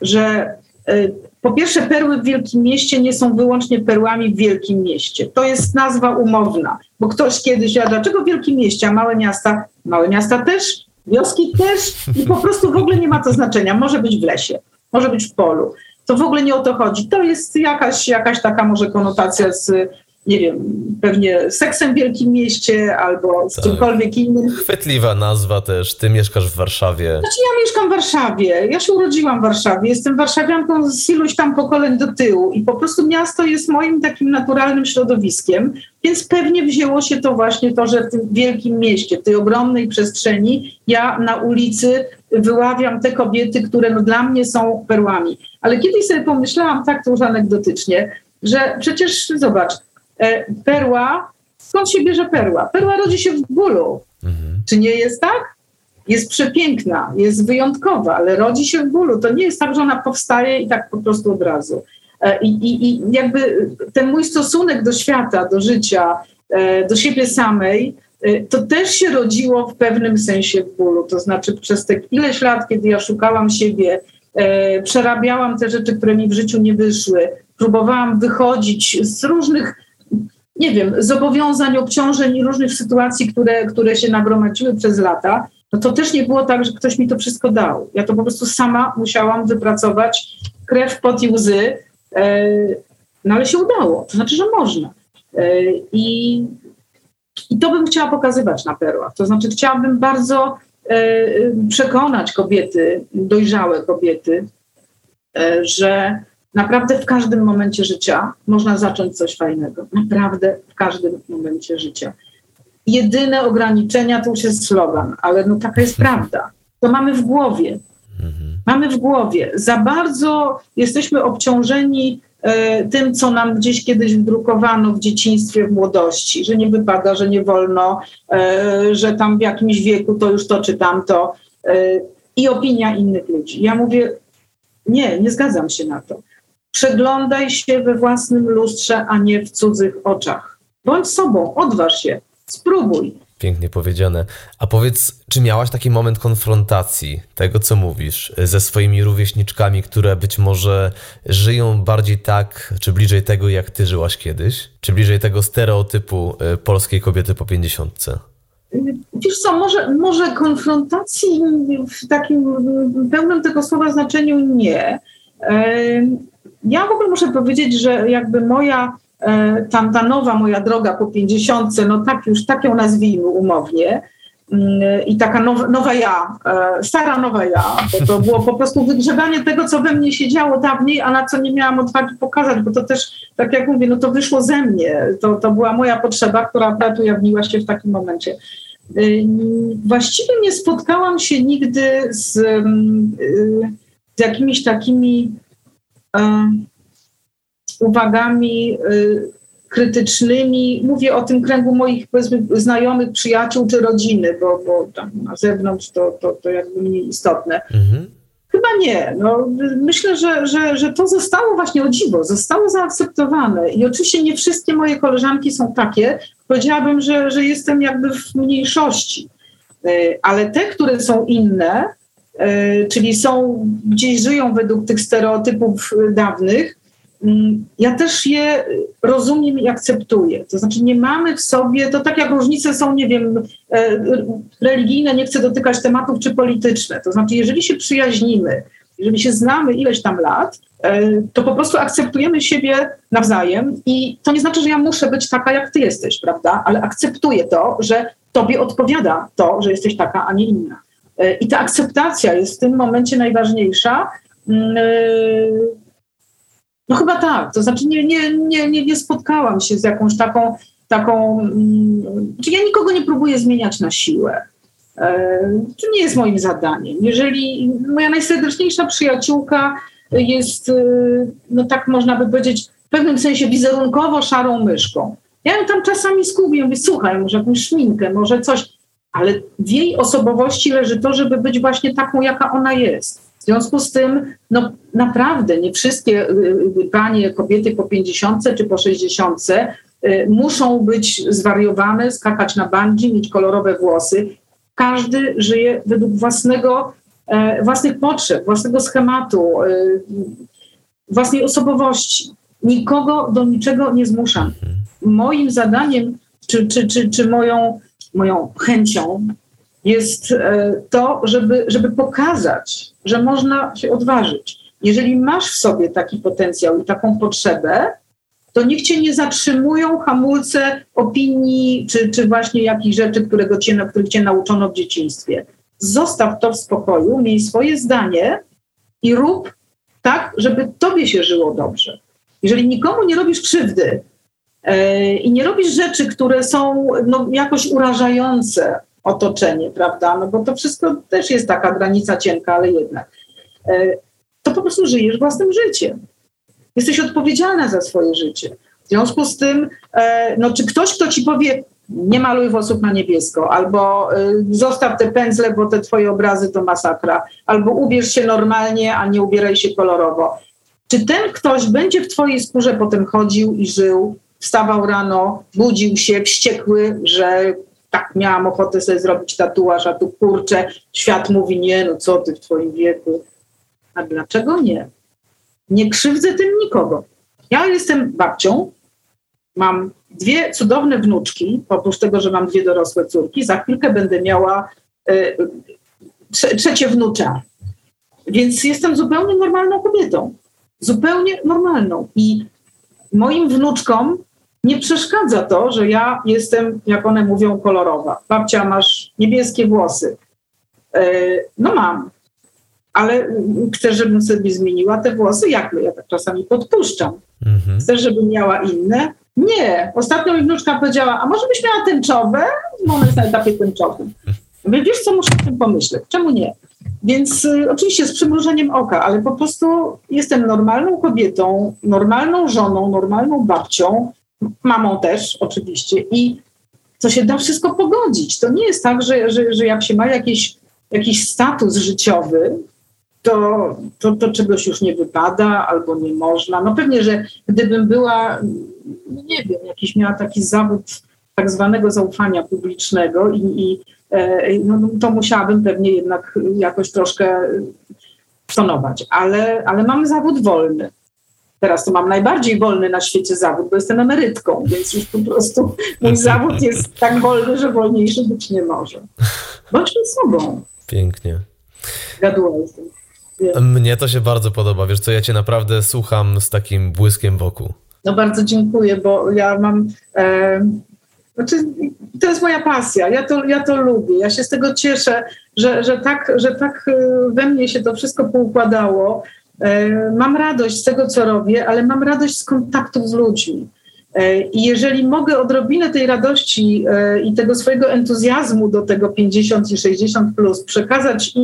że e, po pierwsze, perły w wielkim mieście nie są wyłącznie perłami w wielkim mieście. To jest nazwa umowna, bo ktoś kiedyś, a dlaczego w wielkim mieście, a małe miasta? Małe miasta też, wioski też i po prostu w ogóle nie ma to znaczenia. Może być w lesie, może być w polu. To w ogóle nie o to chodzi. To jest jakaś, jakaś taka może konotacja z nie wiem, pewnie seksem w wielkim mieście albo z tak. czymkolwiek innym. Chwytliwa nazwa też. Ty mieszkasz w Warszawie. Znaczy ja mieszkam w Warszawie. Ja się urodziłam w Warszawie. Jestem warszawianką z iluś tam pokoleń do tyłu i po prostu miasto jest moim takim naturalnym środowiskiem, więc pewnie wzięło się to właśnie to, że w tym wielkim mieście, w tej ogromnej przestrzeni ja na ulicy wyławiam te kobiety, które no dla mnie są perłami. Ale kiedyś sobie pomyślałam tak to już anegdotycznie, że przecież zobacz, perła, skąd się bierze perła? Perła rodzi się w bólu. Mhm. Czy nie jest tak? Jest przepiękna, jest wyjątkowa, ale rodzi się w bólu. To nie jest tak, że ona powstaje i tak po prostu od razu. E, I, i, i jakby ten mój stosunek do świata, do życia, e, do siebie samej, to też się rodziło w pewnym sensie w bólu. To znaczy przez te ileś lat, kiedy ja szukałam siebie, przerabiałam te rzeczy, które mi w życiu nie wyszły, próbowałam wychodzić z różnych nie wiem, zobowiązań, obciążeń i różnych sytuacji, które, które się nagromadziły przez lata, no to też nie było tak, że ktoś mi to wszystko dał. Ja to po prostu sama musiałam wypracować krew, pot i łzy, e, no ale się udało, to znaczy, że można. E, I, I to bym chciała pokazywać na perłach. To znaczy, chciałabym bardzo e, przekonać kobiety, dojrzałe kobiety, że Naprawdę w każdym momencie życia można zacząć coś fajnego. Naprawdę w każdym momencie życia. Jedyne ograniczenia to już jest slogan, ale no taka jest prawda. To mamy w głowie. Mamy w głowie. Za bardzo jesteśmy obciążeni e, tym, co nam gdzieś kiedyś wdrukowano w dzieciństwie, w młodości, że nie wypada, że nie wolno, e, że tam w jakimś wieku to już to czy tamto. E, I opinia innych ludzi. Ja mówię, nie, nie zgadzam się na to. Przeglądaj się we własnym lustrze, a nie w cudzych oczach. Bądź sobą, odważ się, spróbuj. Pięknie powiedziane. A powiedz, czy miałaś taki moment konfrontacji tego, co mówisz, ze swoimi rówieśniczkami, które być może żyją bardziej tak, czy bliżej tego, jak ty żyłaś kiedyś? Czy bliżej tego stereotypu y, polskiej kobiety po pięćdziesiątce? Wiesz co, może, może konfrontacji w takim pełnym tego słowa znaczeniu nie ja w ogóle muszę powiedzieć, że jakby moja, e, tam ta nowa moja droga po pięćdziesiątce, no tak już, tak ją nazwijmy umownie, mm, i taka nowa, nowa ja, e, stara nowa ja, bo to było po prostu wygrzebanie tego, co we mnie się działo dawniej, a na co nie miałam odwagi pokazać, bo to też, tak jak mówię, no to wyszło ze mnie, to, to była moja potrzeba, która akurat ujawniła się w takim momencie. E, właściwie nie spotkałam się nigdy z, mm, z jakimiś takimi uwagami y, krytycznymi. Mówię o tym kręgu moich znajomych, przyjaciół czy rodziny, bo, bo tam na zewnątrz to, to, to jakby mniej istotne. Mhm. Chyba nie. No, myślę, że, że, że to zostało właśnie o dziwo, zostało zaakceptowane. I oczywiście nie wszystkie moje koleżanki są takie. Powiedziałabym, że, że jestem jakby w mniejszości. Y, ale te, które są inne, czyli są, gdzieś żyją według tych stereotypów dawnych, mm, ja też je rozumiem i akceptuję. To znaczy nie mamy w sobie, to tak jak różnice są, nie wiem, e, religijne, nie chcę dotykać tematów, czy polityczne. To znaczy jeżeli się przyjaźnimy, jeżeli się znamy ileś tam lat, e, to po prostu akceptujemy siebie nawzajem i to nie znaczy, że ja muszę być taka, jak ty jesteś, prawda? Ale akceptuję to, że tobie odpowiada to, że jesteś taka, a nie inna. I ta akceptacja jest w tym momencie najważniejsza. Mm, e, no chyba tak, to znaczy nie, nie, nie, nie, nie spotkałam się z jakąś taką, taką, mm, czy ja nikogo nie próbuję zmieniać na siłę. E, to nie jest moim zadaniem. Jeżeli moja najserdeczniejsza przyjaciółka jest, e, no tak można by powiedzieć, w pewnym sensie wizerunkowo szarą myszką. Ja ją tam czasami skubię, mówię, słuchaj, może jakąś szminkę, może coś, ale w jej osobowości leży to, żeby być właśnie taką, jaka ona jest. W związku z tym, no naprawdę nie wszystkie y, y, panie, kobiety po 50 czy po 60 y, muszą być zwariowane, skakać na bungee, mieć kolorowe włosy. Każdy żyje według własnego, e, własnych potrzeb, własnego schematu, własnej osobowości. Nikogo do niczego nie zmuszam. Moim zadaniem, czy, czy, czy, czy moją, moją chęcią jest e, to, żeby, żeby pokazać, że można się odważyć. Jeżeli masz w sobie taki potencjał i taką potrzebę, to niech cię nie zatrzymują hamulce opinii, czy, czy właśnie jakichś rzeczy, którego cię, których cię nauczono w dzieciństwie. Zostaw to w spokoju, miej swoje zdanie i rób tak, żeby tobie się żyło dobrze. Jeżeli nikomu nie robisz krzywdy i nie robisz rzeczy, które są no, jakoś urażające otoczenie, prawda? No bo to wszystko też jest taka granica cienka, ale jednak. E, to po prostu żyjesz własnym życiem. Jesteś odpowiedzialna za swoje życie. W związku z tym, e, no, czy ktoś, kto ci powie, nie maluj włosów na niebiesko, albo zostaw te pędzle, bo te twoje obrazy to masakra, albo ubierz się normalnie, a nie ubieraj się kolorowo. Czy ten ktoś będzie w twojej skórze potem chodził i żył, wstawał rano, budził się wściekły, że tak miałam ochotę sobie zrobić tatuaż, a tu kurczę, świat mówi nie, no co ty w twoim wieku. A dlaczego nie? Nie krzywdzę tym nikogo. Ja jestem babcią, mam dwie cudowne wnuczki, oprócz tego, że mam dwie dorosłe córki, za chwilkę będę miała y, trze trzecie wnucza. Więc jestem zupełnie normalną kobietą. Zupełnie normalną. I moim wnuczkom nie przeszkadza to, że ja jestem, jak one mówią, kolorowa. Babcia, masz niebieskie włosy. Y, no mam. Ale chcesz, żebym sobie zmieniła te włosy? Jak? Ja tak czasami podpuszczam. Mhm. Chcesz, żebym miała inne? Nie. Ostatnio mi wnuczka powiedziała, a może byś miała tęczowe? Bo jest na etapie tęczowym. Mówię, wiesz co, muszę o tym pomyśleć. Czemu nie? Więc y, oczywiście z przymrużeniem oka, ale po prostu jestem normalną kobietą, normalną żoną, normalną babcią, mamą też oczywiście i to się da wszystko pogodzić. To nie jest tak, że, że, że jak się ma jakiś, jakiś status życiowy, to, to, to czegoś już nie wypada albo nie można. No pewnie, że gdybym była, nie wiem, jakiś miała taki zawód tak zwanego zaufania publicznego i, i e, no, no, to musiałabym pewnie jednak jakoś troszkę stonować. Ale, ale mam zawód wolny. Teraz to mam najbardziej wolny na świecie zawód, bo jestem emerytką, więc już po prostu mój zawód jest tak wolny, że wolniejszy być nie może. Bądźmy sobą. Pięknie. Gaduła jestem. Mnie to się bardzo podoba. Wiesz co, ja cię naprawdę słucham z takim błyskiem wokół. No bardzo dziękuję, bo ja mam... E, znaczy, to jest moja pasja, ja to, ja to lubię, ja się z tego cieszę, że, że, tak, że tak e, we mnie się to wszystko poukładało. E, mam radość z tego, co robię, ale mam radość z kontaktów z ludźmi. E, I jeżeli mogę odrobinę tej radości i tego swojego entuzjazmu do tego 50 i 60 plus przekazać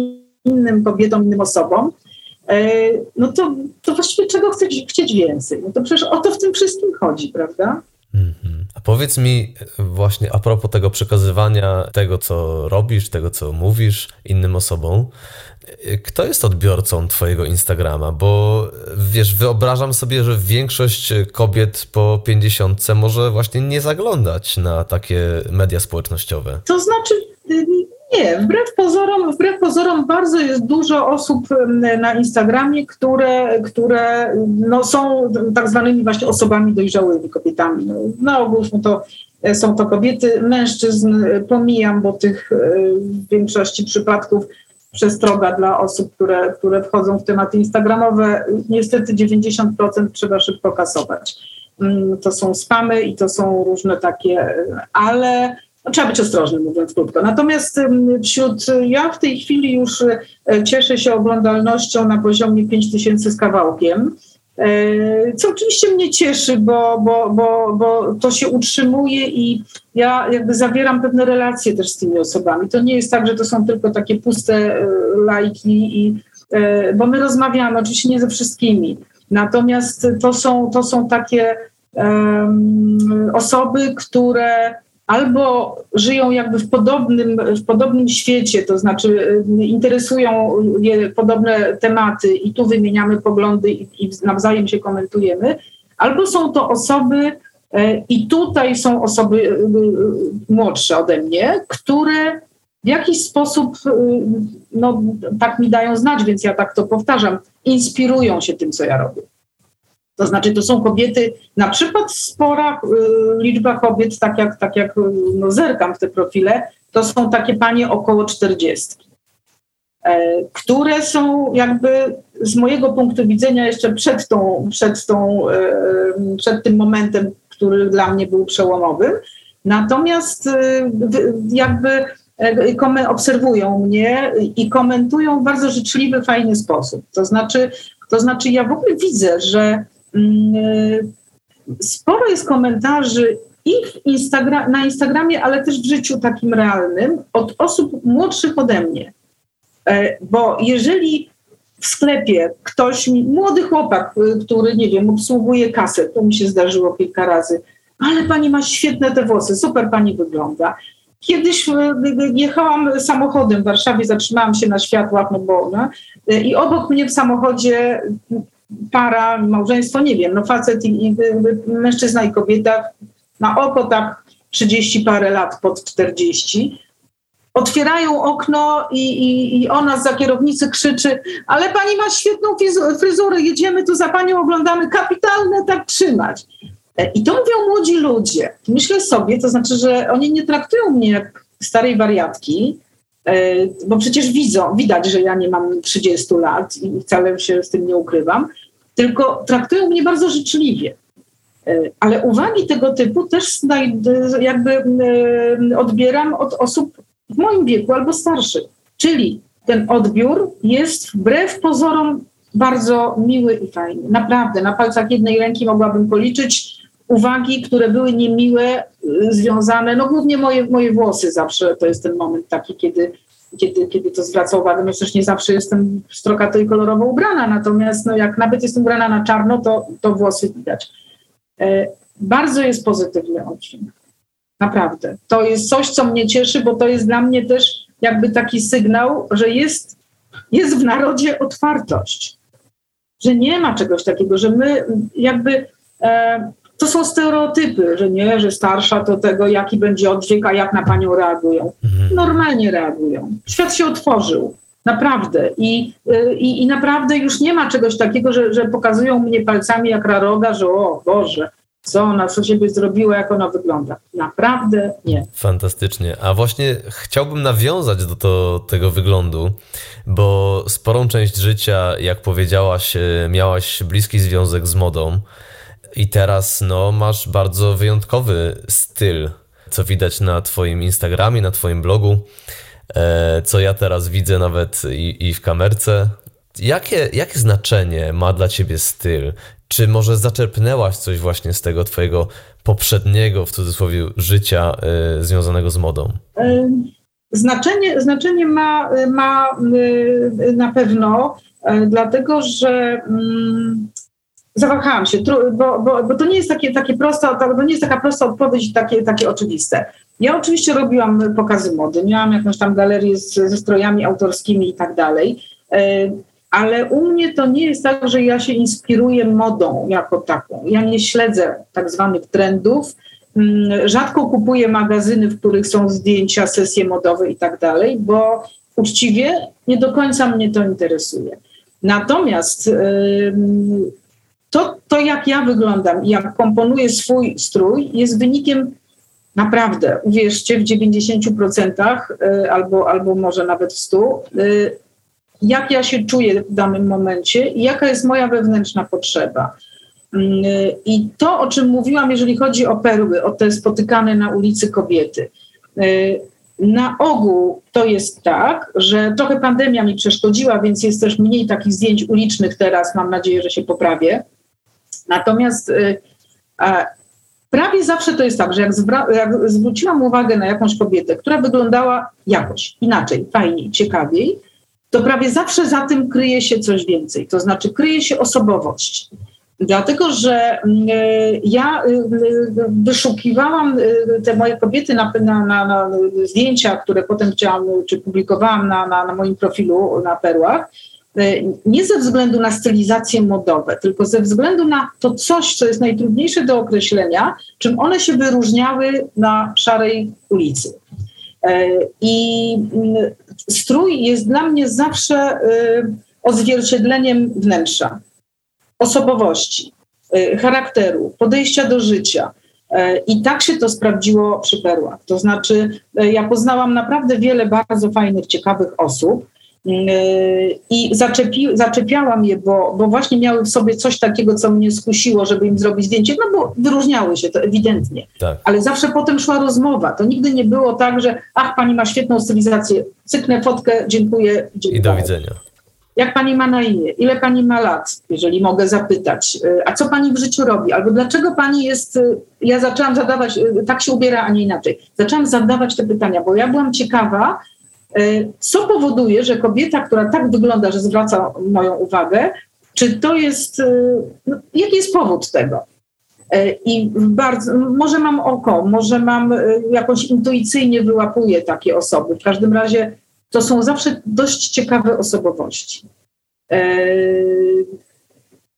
innym kobietom, innym osobom, e, no to, to właściwie czego chceć, chcieć więcej? No to przecież o to w tym wszystkim chodzi, prawda? Mhm. A powiedz mi właśnie a propos tego przekazywania tego, co robisz, tego, co mówisz innym osobom, kto jest odbiorcą Twojego Instagrama? Bo wiesz, wyobrażam sobie, że większość kobiet po 50 może właśnie nie zaglądać na takie media społecznościowe. To znaczy, nie, wbrew pozorom, wbrew pozorom bardzo jest dużo osób na Instagramie, które, które no, są tak zwanymi właśnie osobami dojrzałymi, kobietami. No, na ogół są to, są to kobiety, mężczyzn pomijam, bo tych w większości przypadków przestroga dla osób, które, które wchodzą w tematy instagramowe. Niestety 90% trzeba szybko kasować. Mm, to są spamy i to są różne takie, ale no, trzeba być ostrożnym, mówiąc krótko. Natomiast wśród, ja w tej chwili już e, cieszę się oglądalnością na poziomie 5000 z kawałkiem, co oczywiście mnie cieszy, bo, bo, bo, bo to się utrzymuje i ja jakby zawieram pewne relacje też z tymi osobami. To nie jest tak, że to są tylko takie puste e, lajki, i, bo my rozmawiamy, oczywiście nie ze wszystkimi. Natomiast to są, to są takie um, osoby, które albo żyją jakby w podobnym, w podobnym świecie, to znaczy interesują je podobne tematy i tu wymieniamy poglądy i, i nawzajem się komentujemy, albo są to osoby, e, i tutaj są osoby e, młodsze ode mnie, które w jakiś sposób, no tak mi dają znać, więc ja tak to powtarzam, inspirują się tym, co ja robię. To znaczy, to są kobiety, na przykład spora liczba kobiet, tak jak, tak jak no, zerkam w te profile, to są takie panie około 40, które są jakby z mojego punktu widzenia jeszcze przed, tą, przed, tą, przed tym momentem, który dla mnie był przełomowy. Natomiast e, jakby e, obserwują mnie i komentują w bardzo życzliwy, fajny sposób. To znaczy, to znaczy ja w ogóle widzę, że e, sporo jest komentarzy i Instagram, na Instagramie, ale też w życiu takim realnym od osób młodszych ode mnie. Bo jeżeli w sklepie ktoś, młody chłopak, y, który, nie wiem, obsługuje kasę, to mi się zdarzyło kilka razy, ale pani ma świetne te włosy, super pani wygląda. Kiedyś y, y, jechałam samochodem w Warszawie, zatrzymałam się na światłach, no bo, no, i obok mnie w samochodzie para, małżeństwo, nie wiem, no facet i, i mężczyzna i kobieta, na oko tak 30 parę lat pod 40 otwierają okno i, i, i ona za kierownicy krzyczy, ale pani ma świetną fryzurę, jedziemy tu za panią, oglądamy, kapitalne, tak trzymać. E, I to mówią młodzi ludzie. Myślę sobie, to znaczy, że oni nie traktują mnie jak starej wariatki, bo przecież widzą, widać, że ja nie mam 30 lat i wcale się z tym nie ukrywam, tylko traktują mnie bardzo życzliwie. E, ale uwagi tego typu też jakby odbieram od osób w moim wieku albo starszych. Czyli ten odbiór jest wbrew pozorom bardzo miły i fajny. Naprawdę, na palcach jednej ręki mogłabym policzyć uwagi, które były niemiłe, y, związane, no głównie moje, moje włosy zawsze, to jest ten moment taki, kiedy, kiedy, kiedy to zwraca uwagę. No przecież nie zawsze jestem strokato i kolorowo ubrana, natomiast no jak nawet jestem ubrana na czarno, to, to włosy widać. E, bardzo jest pozytywny odcinek. Naprawdę. To jest coś, co mnie cieszy, bo to jest dla mnie też jakby taki sygnał, że jest, jest w narodzie otwartość. Że nie ma czegoś takiego, że my jakby. E, to są stereotypy, że nie, że starsza to tego, jaki będzie oddźwięk, a jak na panią reagują. Mhm. Normalnie reagują. Świat się otworzył. Naprawdę. I, e, i, I naprawdę już nie ma czegoś takiego, że, że pokazują mnie palcami jak raroga, że o Boże, co ona co siebie zrobiła, jak ona wygląda. Naprawdę nie. Fantastycznie. A właśnie chciałbym nawiązać do to, tego wyglądu, bo sporą część życia, jak powiedziałaś, e, miałaś bliski związek z modą i teraz no, masz bardzo wyjątkowy styl, co widać na Twoim Instagramie, na Twoim blogu, e, co ja teraz widzę nawet i, i w kamerce. Jakie, jakie znaczenie ma dla Ciebie styl? Czy może zaczerpnęłaś coś właśnie z tego twojego poprzedniego, w cudzysłowie, życia y, związanego z modą? Znaczenie, znaczenie ma, ma na pewno, dlatego że um, zawahałam się, bo, bo, bo to nie jest takie, takie proste, to nie jest taka prosta odpowiedź takie, takie oczywiste. Ja oczywiście robiłam pokazy mody, miałam jakąś tam galerię z, ze strojami autorskimi i tak dalej ale u mnie to nie jest tak, że ja się inspiruję modą jako taką. Ja nie śledzę tak zwanych trendów. Mm, rzadko kupuję magazyny, w których są zdjęcia, sesje modowe i tak dalej, bo uczciwie nie do końca mnie to interesuje. Natomiast to, to jak ja wyglądam, jak komponuję swój strój, jest wynikiem naprawdę, uwierzcie, w 90% y, albo, albo może nawet w 100% jak ja się czuję w danym momencie i jaka jest moja wewnętrzna potrzeba. Mm, I to, o czym mówiłam, jeżeli chodzi o perły, o te spotykane na ulicy kobiety. Y, na ogół to jest tak, że trochę pandemia mi przeszkodziła, więc jest też mniej takich zdjęć ulicznych teraz. Mam nadzieję, że się poprawię. Natomiast y, prawie zawsze to jest tak, że jak, jak zwróciłam uwagę na jakąś kobietę, która wyglądała jakoś inaczej, fajniej, ciekawiej, to prawie zawsze za tym kryje się coś więcej, to znaczy kryje się osobowość. Dlatego, że mm, ja wyszukiwałam te moje kobiety na, na, na, na zdjęcia, które potem chciałam, czy publikowałam na, moim profilu na Perłach, nie ze względu na stylizacje modowe, tylko ze względu na to coś, co jest najtrudniejsze do określenia, czym one się wyróżniały na szarej ulicy. E, I mm, strój jest dla mnie zawsze odzwierciedleniem wnętrza, osobowości, charakteru, podejścia do życia. I tak się to sprawdziło przy perłach. To znaczy, ja poznałam naprawdę wiele bardzo fajnych, ciekawych osób, i zaczepi, zaczepiałam je, bo, bo właśnie miały w sobie coś takiego, co mnie skusiło, żeby im zrobić zdjęcie, no bo wyróżniały się to ewidentnie. Tak. Ale zawsze potem szła rozmowa. To nigdy nie było tak, że ach, pani ma świetną stylizację, cyknę fotkę, dziękuję. dziękuję. I do widzenia. Jak pani ma na imię? Ile pani ma lat, jeżeli mogę zapytać? A co pani w życiu robi? Albo dlaczego pani jest. Ja zaczęłam zadawać, tak się ubiera, a nie inaczej. Zaczęłam zadawać te pytania, bo ja byłam ciekawa, co powoduje, że kobieta, która tak wygląda, że zwraca moją uwagę, czy to jest, e, no, jaki jest powód tego? E, I bardzo, może mam oko, może mam jakoś intuicyjnie wyłapuję takie osoby. W każdym razie to są zawsze dość ciekawe osobowości.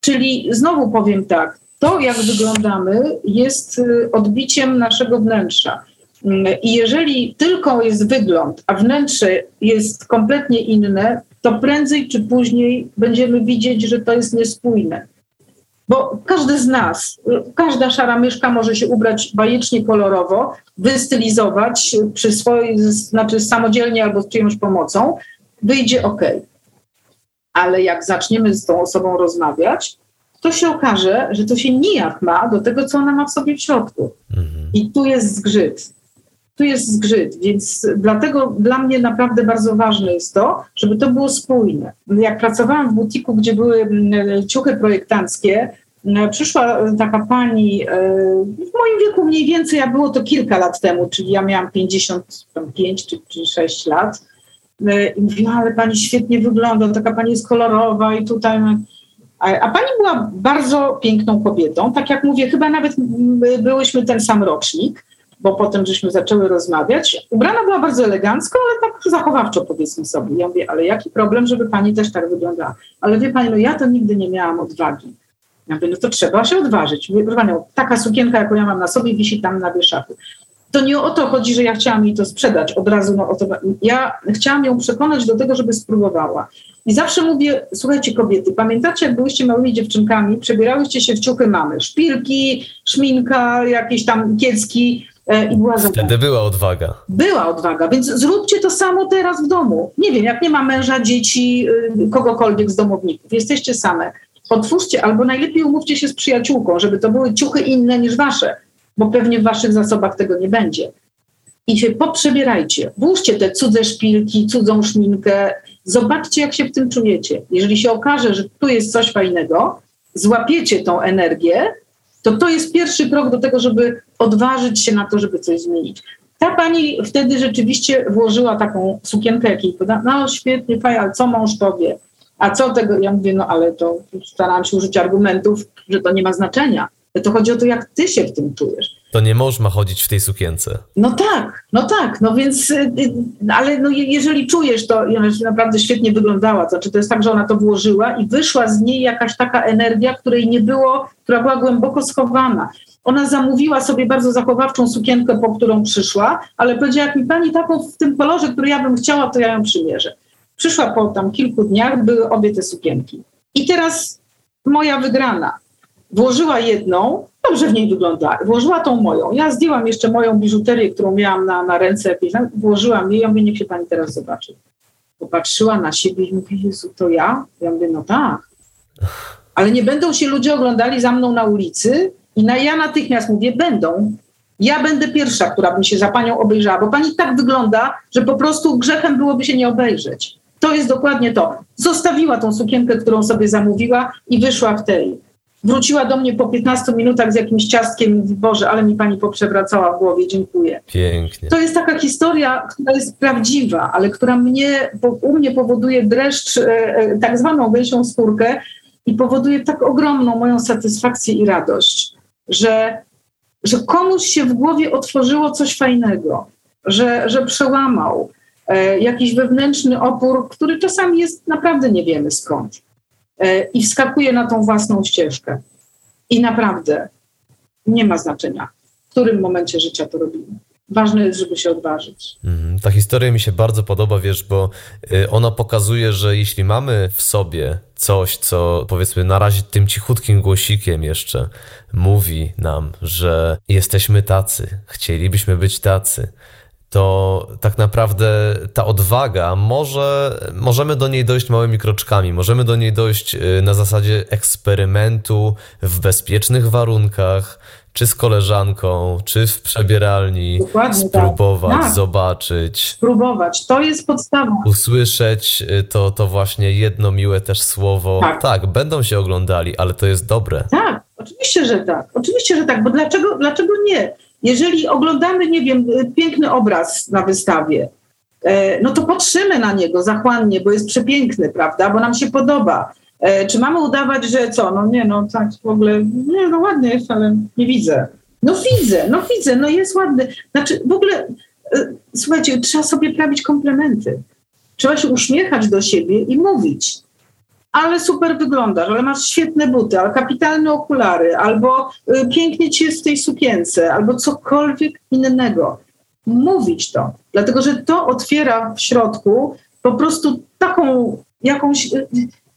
Czyli znowu powiem tak, to jak wyglądamy jest odbiciem naszego wnętrza. I jeżeli tylko jest wygląd, a wnętrze jest kompletnie inne, to prędzej czy później będziemy widzieć, że to jest niespójne. Bo każdy z nas, każda szara myszka może się ubrać bajecznie kolorowo, wystylizować przy swojej, znaczy samodzielnie albo z czyjąś pomocą, wyjdzie ok. Ale jak zaczniemy z tą osobą rozmawiać, to się okaże, że to się nijak ma do tego, co ona ma w sobie w środku. Mhm. I tu jest zgrzyt tu jest zgrzyt, więc dlatego dla mnie naprawdę bardzo ważne jest to, żeby to było spójne. Jak pracowałam w butiku, gdzie były mm, ciuchy projektanckie, mm, przyszła taka pani e, w moim wieku mniej więcej, a było to kilka lat temu, czyli ja miałam 55 czy, czy 6 lat. E, I mówiła, ale pani świetnie wygląda, taka pani jest kolorowa i tutaj... A pani była bardzo piękną kobietą. Tak jak mówię, chyba nawet byłyśmy ten sam rocznik bo potem żeśmy zaczęły rozmawiać. Ubrana była bardzo elegancko, ale tak zachowawczo powiedzmy sobie. Ja mówię, ale jaki problem, żeby pani też tak wyglądała? Ale wie pani, no ja to nigdy nie miałam odwagi. Ja mówię, no to trzeba się odważyć. Mówię, proszę panią, taka sukienka, jaką ja mam na sobie, wisi tam na wieszaku. To nie o to chodzi, że ja chciałam jej to sprzedać od razu. No, o to, ja chciałam ją przekonać do tego, żeby spróbowała. I zawsze mówię, słuchajcie kobiety, pamiętacie jak byłyście małymi dziewczynkami, przebierałyście się w ciuchy mamy, szpilki, szminka, jakieś tam kiecki, i była Wtedy była odwaga. Była odwaga, więc zróbcie to samo teraz w domu. Nie wiem, jak nie ma męża, dzieci, y, kogokolwiek z domowników, jesteście same. Otwórzcie, albo najlepiej umówcie się z przyjaciółką, żeby to były ciuchy inne niż wasze, bo pewnie w waszych zasobach tego nie będzie. I się poprzebierajcie. Włóżcie te cudze szpilki, cudzą szminkę. Zobaczcie, jak się w tym czujecie. Jeżeli się okaże, że tu jest coś fajnego, złapiecie tą energię to to jest pierwszy krok do tego, żeby odważyć się na to, żeby coś zmienić. Ta pani wtedy rzeczywiście włożyła taką sukienkę, jakiej poda, no świetnie, fajnie, ale co mąż powie? A co tego? Ja mówię, no ale to starałam się użyć argumentów, że to nie ma znaczenia. To chodzi o to, jak ty się w tym czujesz. To nie można chodzić w tej sukience. No tak, no tak, no więc, y, y, ale no jeżeli czujesz to, ona naprawdę świetnie wyglądała, to czy to jest tak, że ona to włożyła i wyszła z niej jakaś taka energia, której nie było, która była głęboko schowana. Ona zamówiła sobie bardzo zachowawczą sukienkę, po którą przyszła, ale powiedziała, jak mi pani taką w tym kolorze, który ja bym chciała, to ja ją przymierzę. Przyszła po tam kilku dniach, były obie te sukienki. I teraz moja wygrana. Włożyła jedną, dobrze w niej wygląda. Włożyła tą moją. Ja zdjęłam jeszcze moją biżuterię, którą miałam na, na ręce jakieś, włożyłam jej. Ja mówię, niech się pani teraz zobaczy. Popatrzyła na siebie i mówi, Jezu, to ja? Ja mówię, no tak. Ale nie będą się ludzie oglądali za mną na ulicy i na ja natychmiast mówię, będą. Ja będę pierwsza, która by się za panią obejrzała, bo pani tak wygląda, że po prostu grzechem byłoby się nie obejrzeć. To jest dokładnie to. Zostawiła tą sukienkę, którą sobie zamówiła i wyszła w tej wróciła do mnie po 15 minutach z jakimś ciastkiem. Boże, ale mi pani poprzewracała w głowie, dziękuję. Pięknie. To jest taka historia, która jest prawdziwa, ale która mnie, u mnie powoduje dreszcz, e, e, tak zwaną gęsią skórkę i powoduje tak ogromną moją satysfakcję i radość, że, że komuś się w głowie otworzyło coś fajnego, że, że przełamał e, jakiś wewnętrzny opór, który czasami jest naprawdę nie wiemy skąd E, i wskakuje na tą własną ścieżkę. I naprawdę nie ma znaczenia, w którym momencie życia to robimy. Ważne jest, żeby się odważyć. Mhm. Ta historia mi się bardzo podoba, wiesz, bo y, ona pokazuje, że jeśli mamy w sobie coś, co powiedzmy na razie tym cichutkim głosikiem jeszcze mówi nam, że jesteśmy tacy, chcielibyśmy być tacy, to tak naprawdę ta odwaga może, możemy do niej dojść małymi kroczkami, możemy do niej dojść y, na zasadzie eksperymentu w bezpiecznych warunkach, czy z koleżanką, czy w przebieralni, Dokładnie tak. spróbować, tak. zobaczyć. Spróbować, to jest podstawa. Usłyszeć y, to, to właśnie jedno miłe też słowo. Tak. tak, będą się oglądali, ale to jest dobre. Tak, oczywiście, że tak. Oczywiście, że tak, bo dlaczego, dlaczego nie? Jeżeli oglądamy, nie wiem, piękny obraz na wystawie, e, no to patrzymy na niego zachłannie, bo jest przepiękny, prawda, bo nam się podoba. E, czy mamy udawać, że co? No nie, no tak w ogóle, nie, no ładny jest, ale nie widzę. No widzę, no widzę, no jest ładny. Znaczy w ogóle, e, słuchajcie, trzeba sobie prawić komplementy. Trzeba się uśmiechać do siebie i mówić ale super wyglądasz, ale masz świetne buty, ale kapitalne okulary, albo y, pięknie ci jest w tej sukience, albo cokolwiek innego. Mówić to, dlatego że to otwiera w środku po prostu taką jakąś.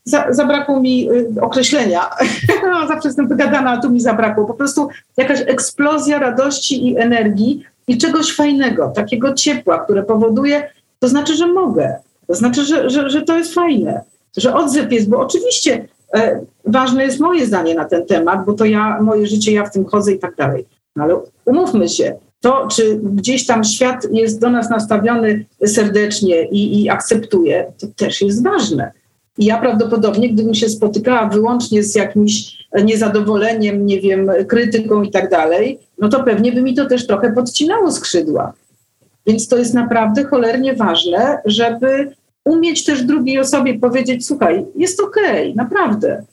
Za, zabrakło mi y, określenia. no, zawsze jestem wygadana, a tu mi zabrakło. Po prostu jakaś eksplozja radości i energii i czegoś fajnego, takiego ciepła, które powoduje, to znaczy, że mogę. To znaczy, że, że, że to jest fajne że odzew jest, bo oczywiście e, ważne jest moje zdanie na ten temat, bo to ja, moje życie, ja w tym chodzę i tak dalej. No, ale umówmy się, to, czy gdzieś tam świat jest do nas nastawiony serdecznie i, i akceptuje, to też jest ważne. I ja prawdopodobnie, gdybym się spotykała wyłącznie z jakimś niezadowoleniem, nie wiem, krytyką i tak dalej, no to pewnie by mi to też trochę podcinało skrzydła. Więc to jest naprawdę cholernie ważne, żeby umieć też drugiej osobie powiedzieć, słuchaj, jest okej, okay, naprawdę.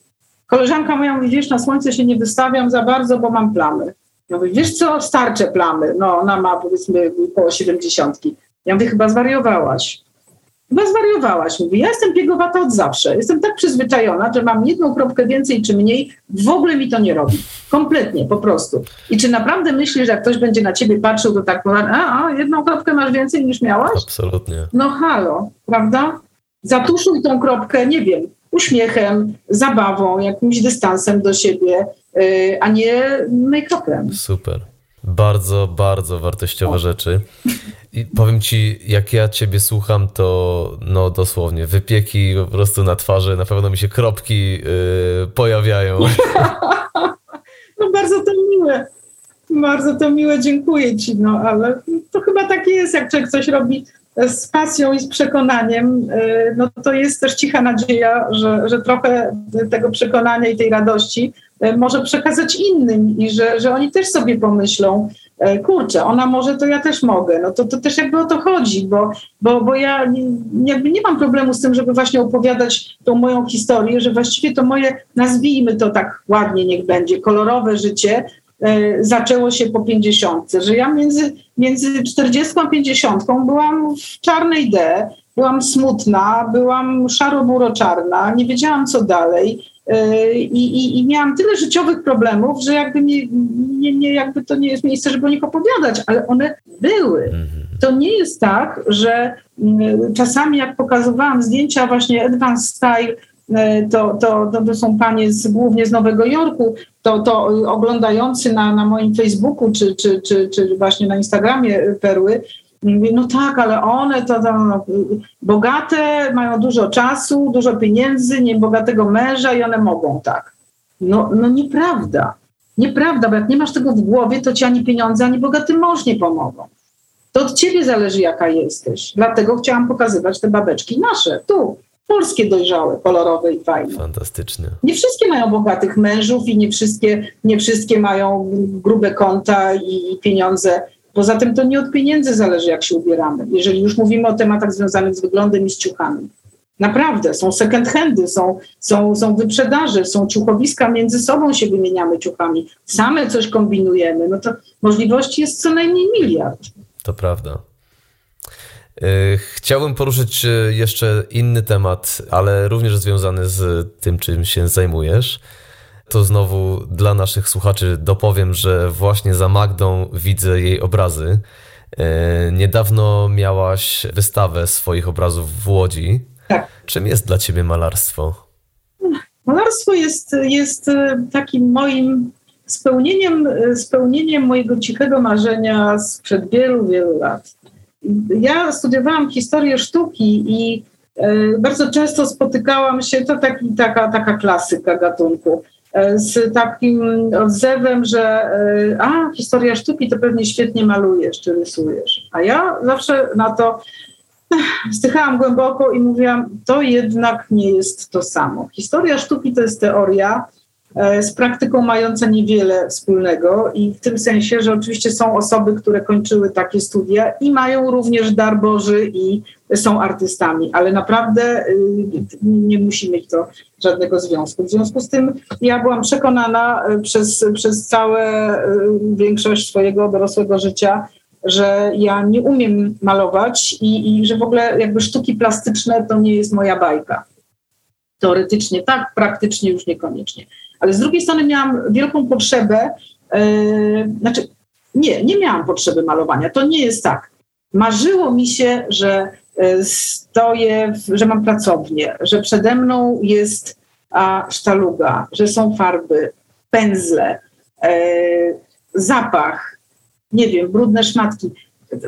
Koleżanka moja mówi, wiesz, na słońce się nie wystawiam za bardzo, bo mam plamy. Ja mówię, wiesz co, starcze plamy. No, ona ma powiedzmy około siedemdziesiątki. Ja mówię, chyba zwariowałaś. Chyba zwariowałaś. Mówi, ja jestem piegowata od zawsze. Jestem tak przyzwyczajona, że mam jedną kropkę więcej czy mniej, w ogóle mi to nie robi. Kompletnie, po prostu. I czy naprawdę myślisz, że jak ktoś będzie na ciebie patrzył, to tak, a, a jedną kropkę masz więcej niż miałaś? Absolutnie. No halo, prawda? Zatuszuj tą kropkę, nie wiem, uśmiechem, zabawą, jakimś dystansem do siebie, yy, a nie make-upem. Super. Bardzo, bardzo wartościowe rzeczy. I powiem ci, jak ja ciebie słucham, to no dosłownie wypieki po prostu na twarzy, na pewno mi się kropki yy, pojawiają. No bardzo to miłe. Bardzo to miłe, dziękuję ci, no ale to chyba tak jest, jak człowiek coś robi z pasją i z przekonaniem, yy, no to jest też cicha nadzieja, że, że trochę tego przekonania i tej radości może przekazać innym i że, że oni też sobie pomyślą, E, kurczę, ona może, to ja też mogę. No to, to też jakby o to chodzi, bo, bo, bo ja jakby nie mam problemu z tym, żeby właśnie opowiadać tą moją historię, że właściwie to moje, nazwijmy to tak ładnie, niech będzie, kolorowe życie e, zaczęło się po 50, że ja między, między 40 a 50 byłam w czarnej D, byłam smutna, byłam szaro-buro-czarna, nie wiedziałam co dalej i, i, I, miałam tyle życiowych problemów, że jakby nie, nie, nie, jakby to nie jest miejsce, żeby o nich opowiadać, ale one były. Mhm. To nie jest tak, że mm, czasami jak pokazywałam zdjęcia właśnie Advanced Style, e, to, to, to, to są panie z, głównie z Nowego Jorku, to, to oglądający na, na moim Facebooku czy, czy, czy, czy właśnie na Instagramie Perły, Mówi, no tak, ale one to, to no, bogate, mają dużo czasu, dużo pieniędzy, nie bogatego męża i one mogą tak. No, no nieprawda. Nieprawda, bo jak nie masz tego w głowie, to ci ani pieniądze, ani bogaty mąż nie pomogą. To od ciebie zależy, jaka jesteś. Dlatego chciałam pokazywać te babeczki nasze, tu. polskie dojrzałe, kolorowe i fajne. Fantastycznie. Nie wszystkie mają bogatych mężów i nie wszystkie, nie wszystkie mają grube konta i pieniądze. Poza tym to nie od pieniędzy zależy, jak się ubieramy, jeżeli już mówimy o tematach związanych z wyglądem i z ciuchami. Naprawdę, są second handy, są, są, są wyprzedaże, są ciuchowiska, między sobą się wymieniamy ciuchami, same coś kombinujemy, no to możliwości jest co najmniej miliard. To prawda. E, chciałbym poruszyć e, jeszcze inny temat, ale również związany z tym, czym się zajmujesz. To znowu dla naszych słuchaczy dopowiem, że właśnie za Magdą widzę jej obrazy. E, niedawno miałaś wystawę swoich obrazów w Łodzi. Tak. Czym jest dla ciebie malarstwo? Malarstwo jest, jest takim moim spełnieniem, spełnieniem mojego cichego marzenia sprzed wielu, wielu lat ja studiowałam historię sztuki i e, bardzo często spotykałam się, to taki, taka, taka klasyka gatunku, e, z takim odzewem, że e, a, historia sztuki to pewnie świetnie malujesz czy rysujesz. A ja zawsze na to wzdychałam głęboko i mówiłam, to jednak nie jest to samo. Historia sztuki to jest teoria, E, z praktyką mająca niewiele wspólnego i w tym sensie, że oczywiście są osoby, które kończyły takie studia i mają również dar Boży i są artystami, ale naprawdę y, nie musi mieć to żadnego związku. W związku z tym ja byłam przekonana y, przez, przez całą y, większość swojego dorosłego życia, że ja nie umiem malować i, i że w ogóle jakby sztuki plastyczne to nie jest moja bajka. Teoretycznie tak, praktycznie już niekoniecznie. Ale z drugiej strony miałam wielką potrzebę, yy, znaczy nie, nie miałam potrzeby malowania. To nie jest tak. Marzyło mi się, że e, stoję, że mam pracownię, że przede mną jest a, sztaluga, że są farby, pędzle, e, zapach, nie wiem, brudne szmatki.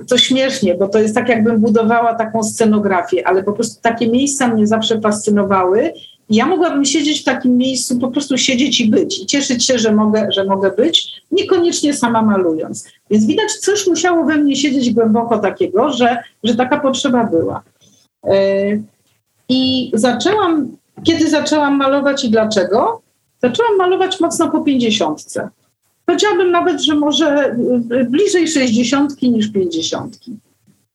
To śmiesznie, bo to jest tak, jakbym budowała taką scenografię, ale po prostu takie miejsca mnie zawsze fascynowały ja mogłabym siedzieć w takim miejscu, po prostu siedzieć i być i cieszyć się, że mogę, że mogę być, niekoniecznie sama malując. Więc widać, coś musiało we mnie siedzieć głęboko takiego, że, że taka potrzeba była. E, I zaczęłam, kiedy zaczęłam malować i dlaczego? Zaczęłam malować mocno po pięćdziesiątce. Powiedziałabym nawet, że może bliżej sześćdziesiątki niż pięćdziesiątki.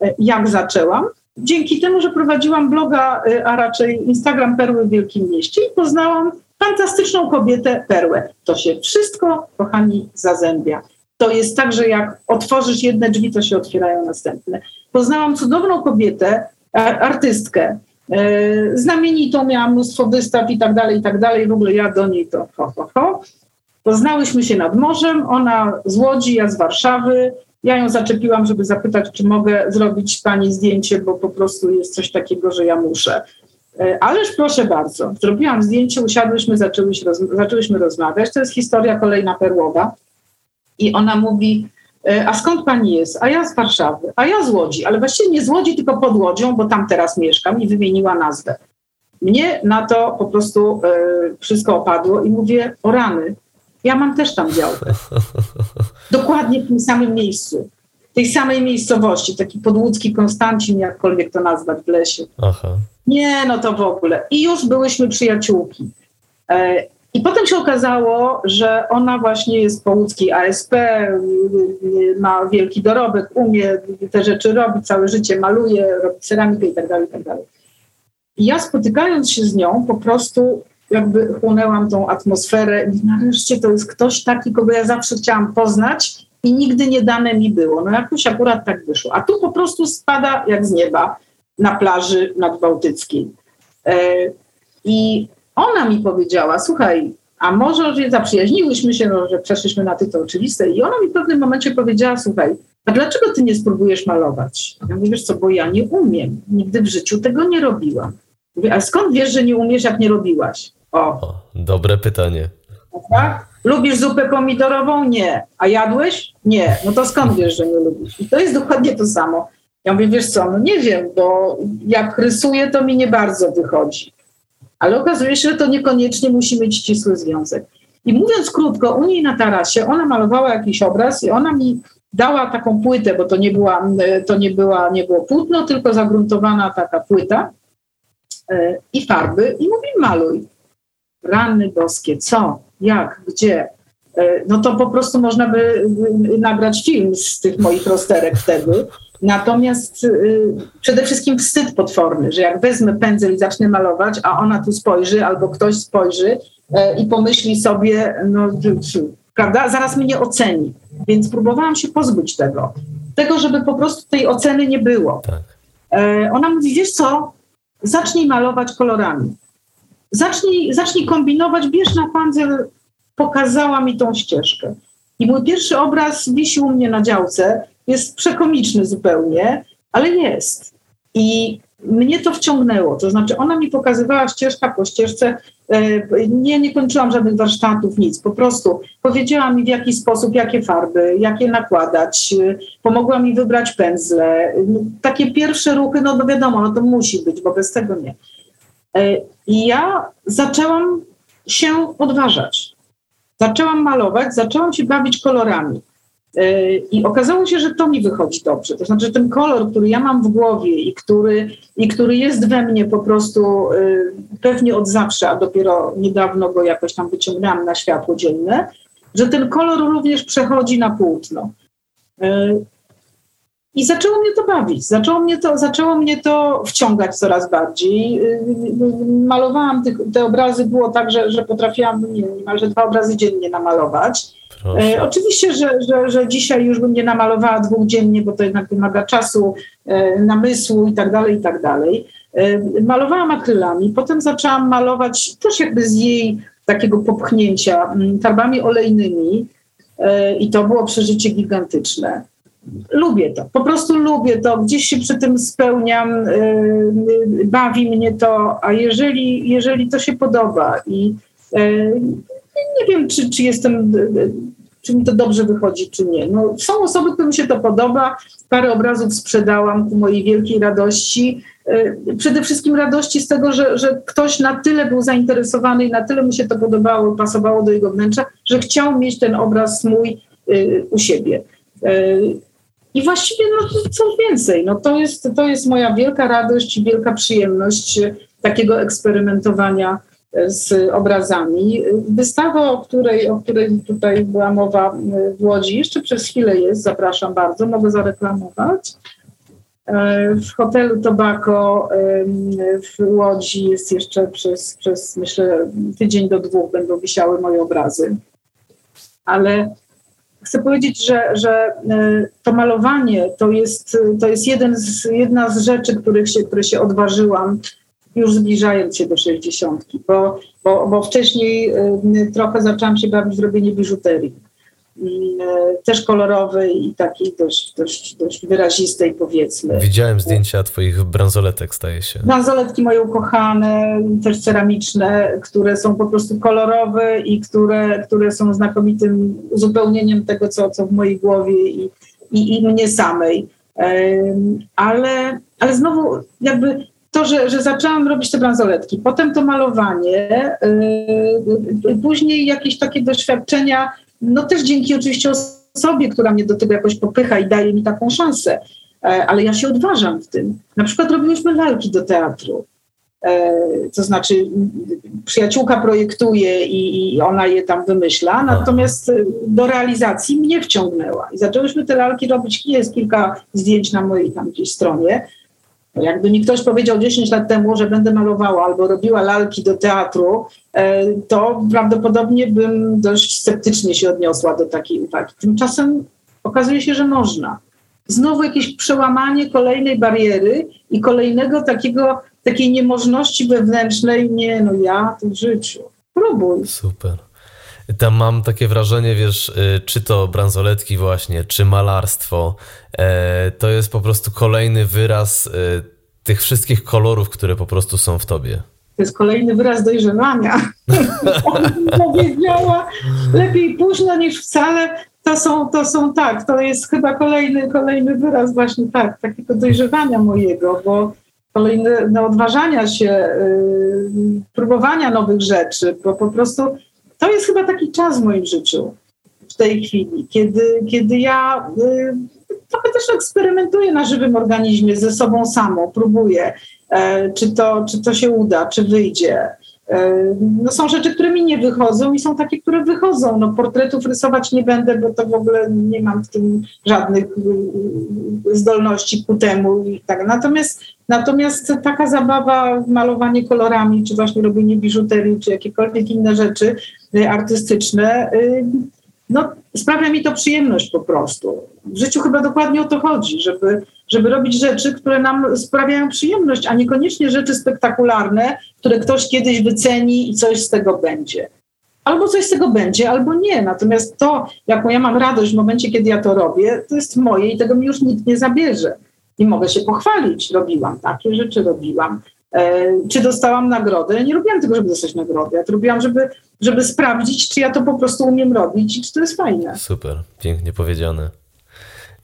E, jak zaczęłam? Dzięki temu, że prowadziłam bloga, y, a raczej Instagram Perły w Wielkim Mieście i poznałam fantastyczną kobietę Perłę. To się wszystko, kochani, zazębia. To jest tak, że jak otworzysz jedne drzwi, to się otwierają następne. Poznałam cudowną kobietę, artystkę, y, znamienitą, miałam mnóstwo wystaw i tak dalej, i tak dalej. W ogóle ja do niej to ho, ho, ho. Poznałyśmy się nad morzem, ona z Łodzi, ja z Warszawy. Ja ją zaczepiłam, żeby zapytać, czy mogę zrobić pani zdjęcie, bo po prostu jest coś takiego, że ja muszę. E, ależ proszę bardzo, zrobiłam zdjęcie, usiadłyśmy, zaczęłyśmy, roz, zaczęłyśmy rozmawiać. To jest historia kolejna perłowa. I ona mówi, e, a skąd pani jest? A ja z Warszawy, a ja z Łodzi, ale właściwie nie z Łodzi, tylko pod Łodzią, bo tam teraz mieszkam i wymieniła nazwę. Mnie na to po prostu e, wszystko opadło i mówię, o rany, ja mam też tam działkę. Dokładnie w tym samym miejscu. W tej samej miejscowości, taki podłódzki Konstancin, jakkolwiek to nazwać w lesie. Aha. Nie, no to w ogóle. I już byłyśmy przyjaciółki. E, I potem się okazało, że ona właśnie jest po łódzkiej ASP, ma wielki dorobek, umie te rzeczy robić, całe życie maluje, robi ceramikę i tak dalej, i tak dalej. I ja spotykając się z nią, po prostu jakby chłonęłam tą atmosferę i nareszcie to jest ktoś taki, kogo ja zawsze chciałam poznać i nigdy nie dane mi było. No jakoś akurat tak wyszło. A tu po prostu spada jak z nieba na plaży nadbałtyckiej. E, I ona mi powiedziała, słuchaj, a może że zaprzyjaźniłyśmy się, no, że przeszliśmy na ty oczywiste. I ona mi w pewnym momencie powiedziała, słuchaj, a dlaczego ty nie spróbujesz malować? Ja mówię, wiesz co, bo ja nie umiem. Nigdy w życiu tego nie robiłam. Mówię, a skąd wiesz, że nie umiesz, jak nie robiłaś? O. o dobre pytanie. Tak? Lubisz zupę pomidorową? Nie. A jadłeś? Nie. No to skąd wiesz, że nie lubisz? I to jest dokładnie to samo. Ja mówię, wiesz co, no nie wiem, bo jak rysuję, to mi nie bardzo wychodzi. Ale okazuje się, że to niekoniecznie musi mieć ścisły związek. I mówiąc krótko, u niej na tarasie, ona malowała jakiś obraz i ona mi dała taką płytę, bo to nie była, to nie była, nie było płótno, tylko zagruntowana taka płyta i farby i mówi maluj. Rany boskie, co, jak, gdzie? E, no to po prostu można by nagrać film z tych moich rozterek wtedy. Natomiast y, przede wszystkim wstyd potworny, że jak wezmę pędzel i zacznę malować, a ona tu spojrzy albo ktoś spojrzy e, i pomyśli sobie, no prawda, zaraz mnie oceni. Więc próbowałam się pozbyć tego. Tego, żeby po prostu tej oceny nie było. Tak. E, ona mówi, wiesz co, zacznij malować kolorami. Zacznij, zacznij kombinować, bierz na pędzel, pokazała mi tą ścieżkę. I mój pierwszy obraz wisi u mnie na działce, jest przekomiczny zupełnie, ale jest. I mnie to wciągnęło. To znaczy, ona mi pokazywała ścieżka po ścieżce. E, nie, nie kończyłam żadnych warsztatów, nic. Po prostu powiedziała mi, w jaki sposób, jakie farby, jakie nakładać. Pomogła mi wybrać pędzle. Takie pierwsze ruchy, no, no wiadomo, no to musi być, bo bez tego nie. E, I ja zaczęłam się odważać. Zaczęłam malować, zaczęłam się bawić kolorami. I okazało się, że to mi wychodzi dobrze. To znaczy, ten kolor, który ja mam w głowie i który, i który jest we mnie po prostu y, pewnie od zawsze, a dopiero niedawno go jakoś tam wyciągnęłam na światło dzienne, że ten kolor również przechodzi na płótno. Y, I zaczęło mnie to bawić, zaczęło mnie to, zaczęło mnie to wciągać coraz bardziej. Malowałam te obrazy, było tak, że, że potrafiłam nie, niemalże dwa obrazy dziennie namalować. E, oczywiście, że, że, że dzisiaj już bym nie namalowała dwóch dziennie, bo to jednak wymaga czasu, e, namysłu i tak dalej, i tak dalej. E, malowałam akrylami, potem zaczęłam malować też jakby z jej takiego popchnięcia mm, farbami olejnymi i to było przeżycie gigantyczne. Lubię to, po prostu lubię to, gdzieś się przy tym spełniam, bawi mnie to, a jeżeli, jeżeli to się podoba i nie wiem, czy, czy jestem, czy mi to dobrze wychodzi, czy nie. No, są osoby, którym się to podoba. Parę obrazów sprzedałam ku mojej wielkiej radości. E, przede wszystkim radości z tego, że, że ktoś na tyle był zainteresowany i na tyle mu się to podobało, pasowało do jego wnętrza, że chciał mieć ten obraz mój e, u siebie. E, I właściwie no, co więcej, no, to, jest, to jest moja wielka radość i wielka przyjemność takiego eksperymentowania z obrazami. Wystawa, o której, o której tutaj była mowa w Łodzi, jeszcze przez chwilę jest, zapraszam bardzo, mogę zareklamować. W hotelu Tobacco w Łodzi jest jeszcze przez, przez myślę tydzień do dwóch będą wisiały moje obrazy. Ale chcę powiedzieć, że, że e, to malowanie to jest, to jest jeden z, jedna z rzeczy, których się, które się odważyłam już zbliżając się do 60, bo, bo, bo wcześniej y, trochę zaczęłam się bawić w robienie biżuterii. Y, też kolorowej i takiej dość, dość, dość wyrazistej powiedzmy. Widziałem zdjęcia twoich bransoletek, staje się. Bransoletki moje ukochane, też ceramiczne, które są po prostu kolorowe i które, które są znakomitym uzupełnieniem tego, co, co w mojej głowie i, i, i mnie samej. Ale, ale znowu jakby to, że, że zaczęłam robić te bransoletki, potem to malowanie, yy, później jakieś takie doświadczenia, no też dzięki oczywiście osobie, która mnie do tego jakoś popycha i daje mi taką szansę, yy, ale ja się odważam w tym. Na przykład robiłyśmy lalki do teatru. Yy, to znaczy, przyjaciółka projektuje i, i, ona je tam wymyśla, natomiast do realizacji mnie wciągnęła. I zaczęłyśmy te lalki robić. Jest kilka zdjęć na mojej tam gdzieś stronie. Jakby mi ktoś powiedział 10 lat temu, że będę malowała albo robiła lalki do teatru, e, to prawdopodobnie bym dość sceptycznie się odniosła do takiej uwagi. Tymczasem okazuje się, że można. Znowu jakieś przełamanie kolejnej bariery i kolejnego takiego, takiej niemożności wewnętrznej. Nie, no ja w życiu. Próbuj. Super. Tam mam takie wrażenie, wiesz, y, czy to bransoletki właśnie, czy malarstwo, e, to jest po prostu kolejny wyraz y, tych wszystkich kolorów, które po prostu są w tobie. To jest kolejny wyraz dojrzewania. powiedziała, lepiej późno niż wcale. To są, to są tak, to jest chyba kolejny, kolejny wyraz właśnie tak, takiego dojrzewania mojego, bo kolejne no, odważania się, yy, próbowania nowych rzeczy, bo po prostu to jest chyba taki czas w moim życiu w tej chwili, kiedy, kiedy ja y, trochę też eksperymentuję na żywym organizmie, ze sobą samą, próbuję, czy to, czy to się uda, czy wyjdzie. No są rzeczy, które mi nie wychodzą i są takie, które wychodzą. No portretów rysować nie będę, bo to w ogóle nie mam w tym żadnych zdolności ku temu i tak. Natomiast, natomiast taka zabawa, malowanie kolorami, czy właśnie robienie biżuterii, czy jakiekolwiek inne rzeczy y, artystyczne, y, no sprawia mi to przyjemność po prostu. W życiu chyba dokładnie o to chodzi, żeby żeby robić rzeczy, które nam sprawiają przyjemność, a niekoniecznie rzeczy spektakularne, które ktoś kiedyś wyceni i coś z tego będzie. Albo coś z tego będzie, albo nie. Natomiast to, jaką ja mam radość w momencie, kiedy ja to robię, to jest moje i tego mi już nikt nie zabierze. I mogę się pochwalić. Robiłam takie rzeczy, robiłam. E, czy dostałam nagrodę? Ja nie robiłam tego, żeby dostać nagrodę. Ja to robiłam, żeby, żeby sprawdzić, czy ja to po prostu umiem robić i czy to jest fajne. Super, pięknie powiedziane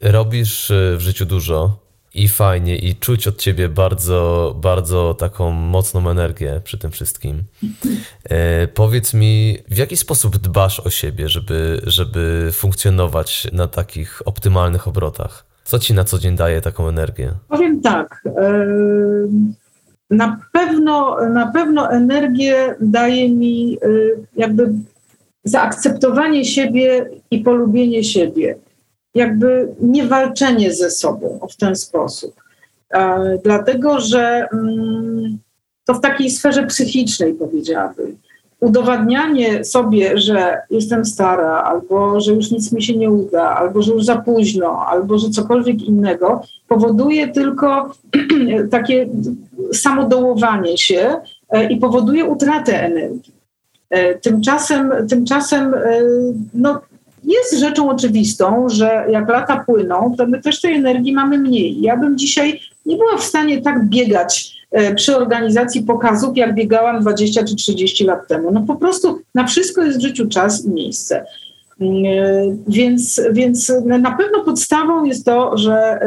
robisz e, w życiu dużo i fajnie, i czuć od ciebie bardzo, bardzo taką mocną energię przy tym wszystkim. E, powiedz mi, w jaki sposób dbasz o siebie, żeby, żeby funkcjonować na takich optymalnych obrotach? Co ci na co dzień daje taką energię? Powiem tak. Na pewno, na pewno energię daje mi e, jakby zaakceptowanie siebie i polubienie siebie jakby nie walczenie ze sobą w ten sposób. E, dlatego, że mm, to w takiej sferze psychicznej powiedziałabym. Udowadnianie sobie, że jestem stara, albo że już nic mi się nie uda, albo że już za późno, albo że cokolwiek innego, powoduje tylko takie samodołowanie się e, i powoduje utratę energii. E, tymczasem, tymczasem no, jest rzeczą oczywistą, że jak lata płyną, to my też tej energii mamy mniej. Ja bym dzisiaj nie była w stanie tak biegać e, przy organizacji pokazów, jak biegałam 20 czy 30 lat temu. No po prostu na wszystko jest w życiu czas i miejsce. Mm, e, więc, więc na pewno podstawą jest to, że e,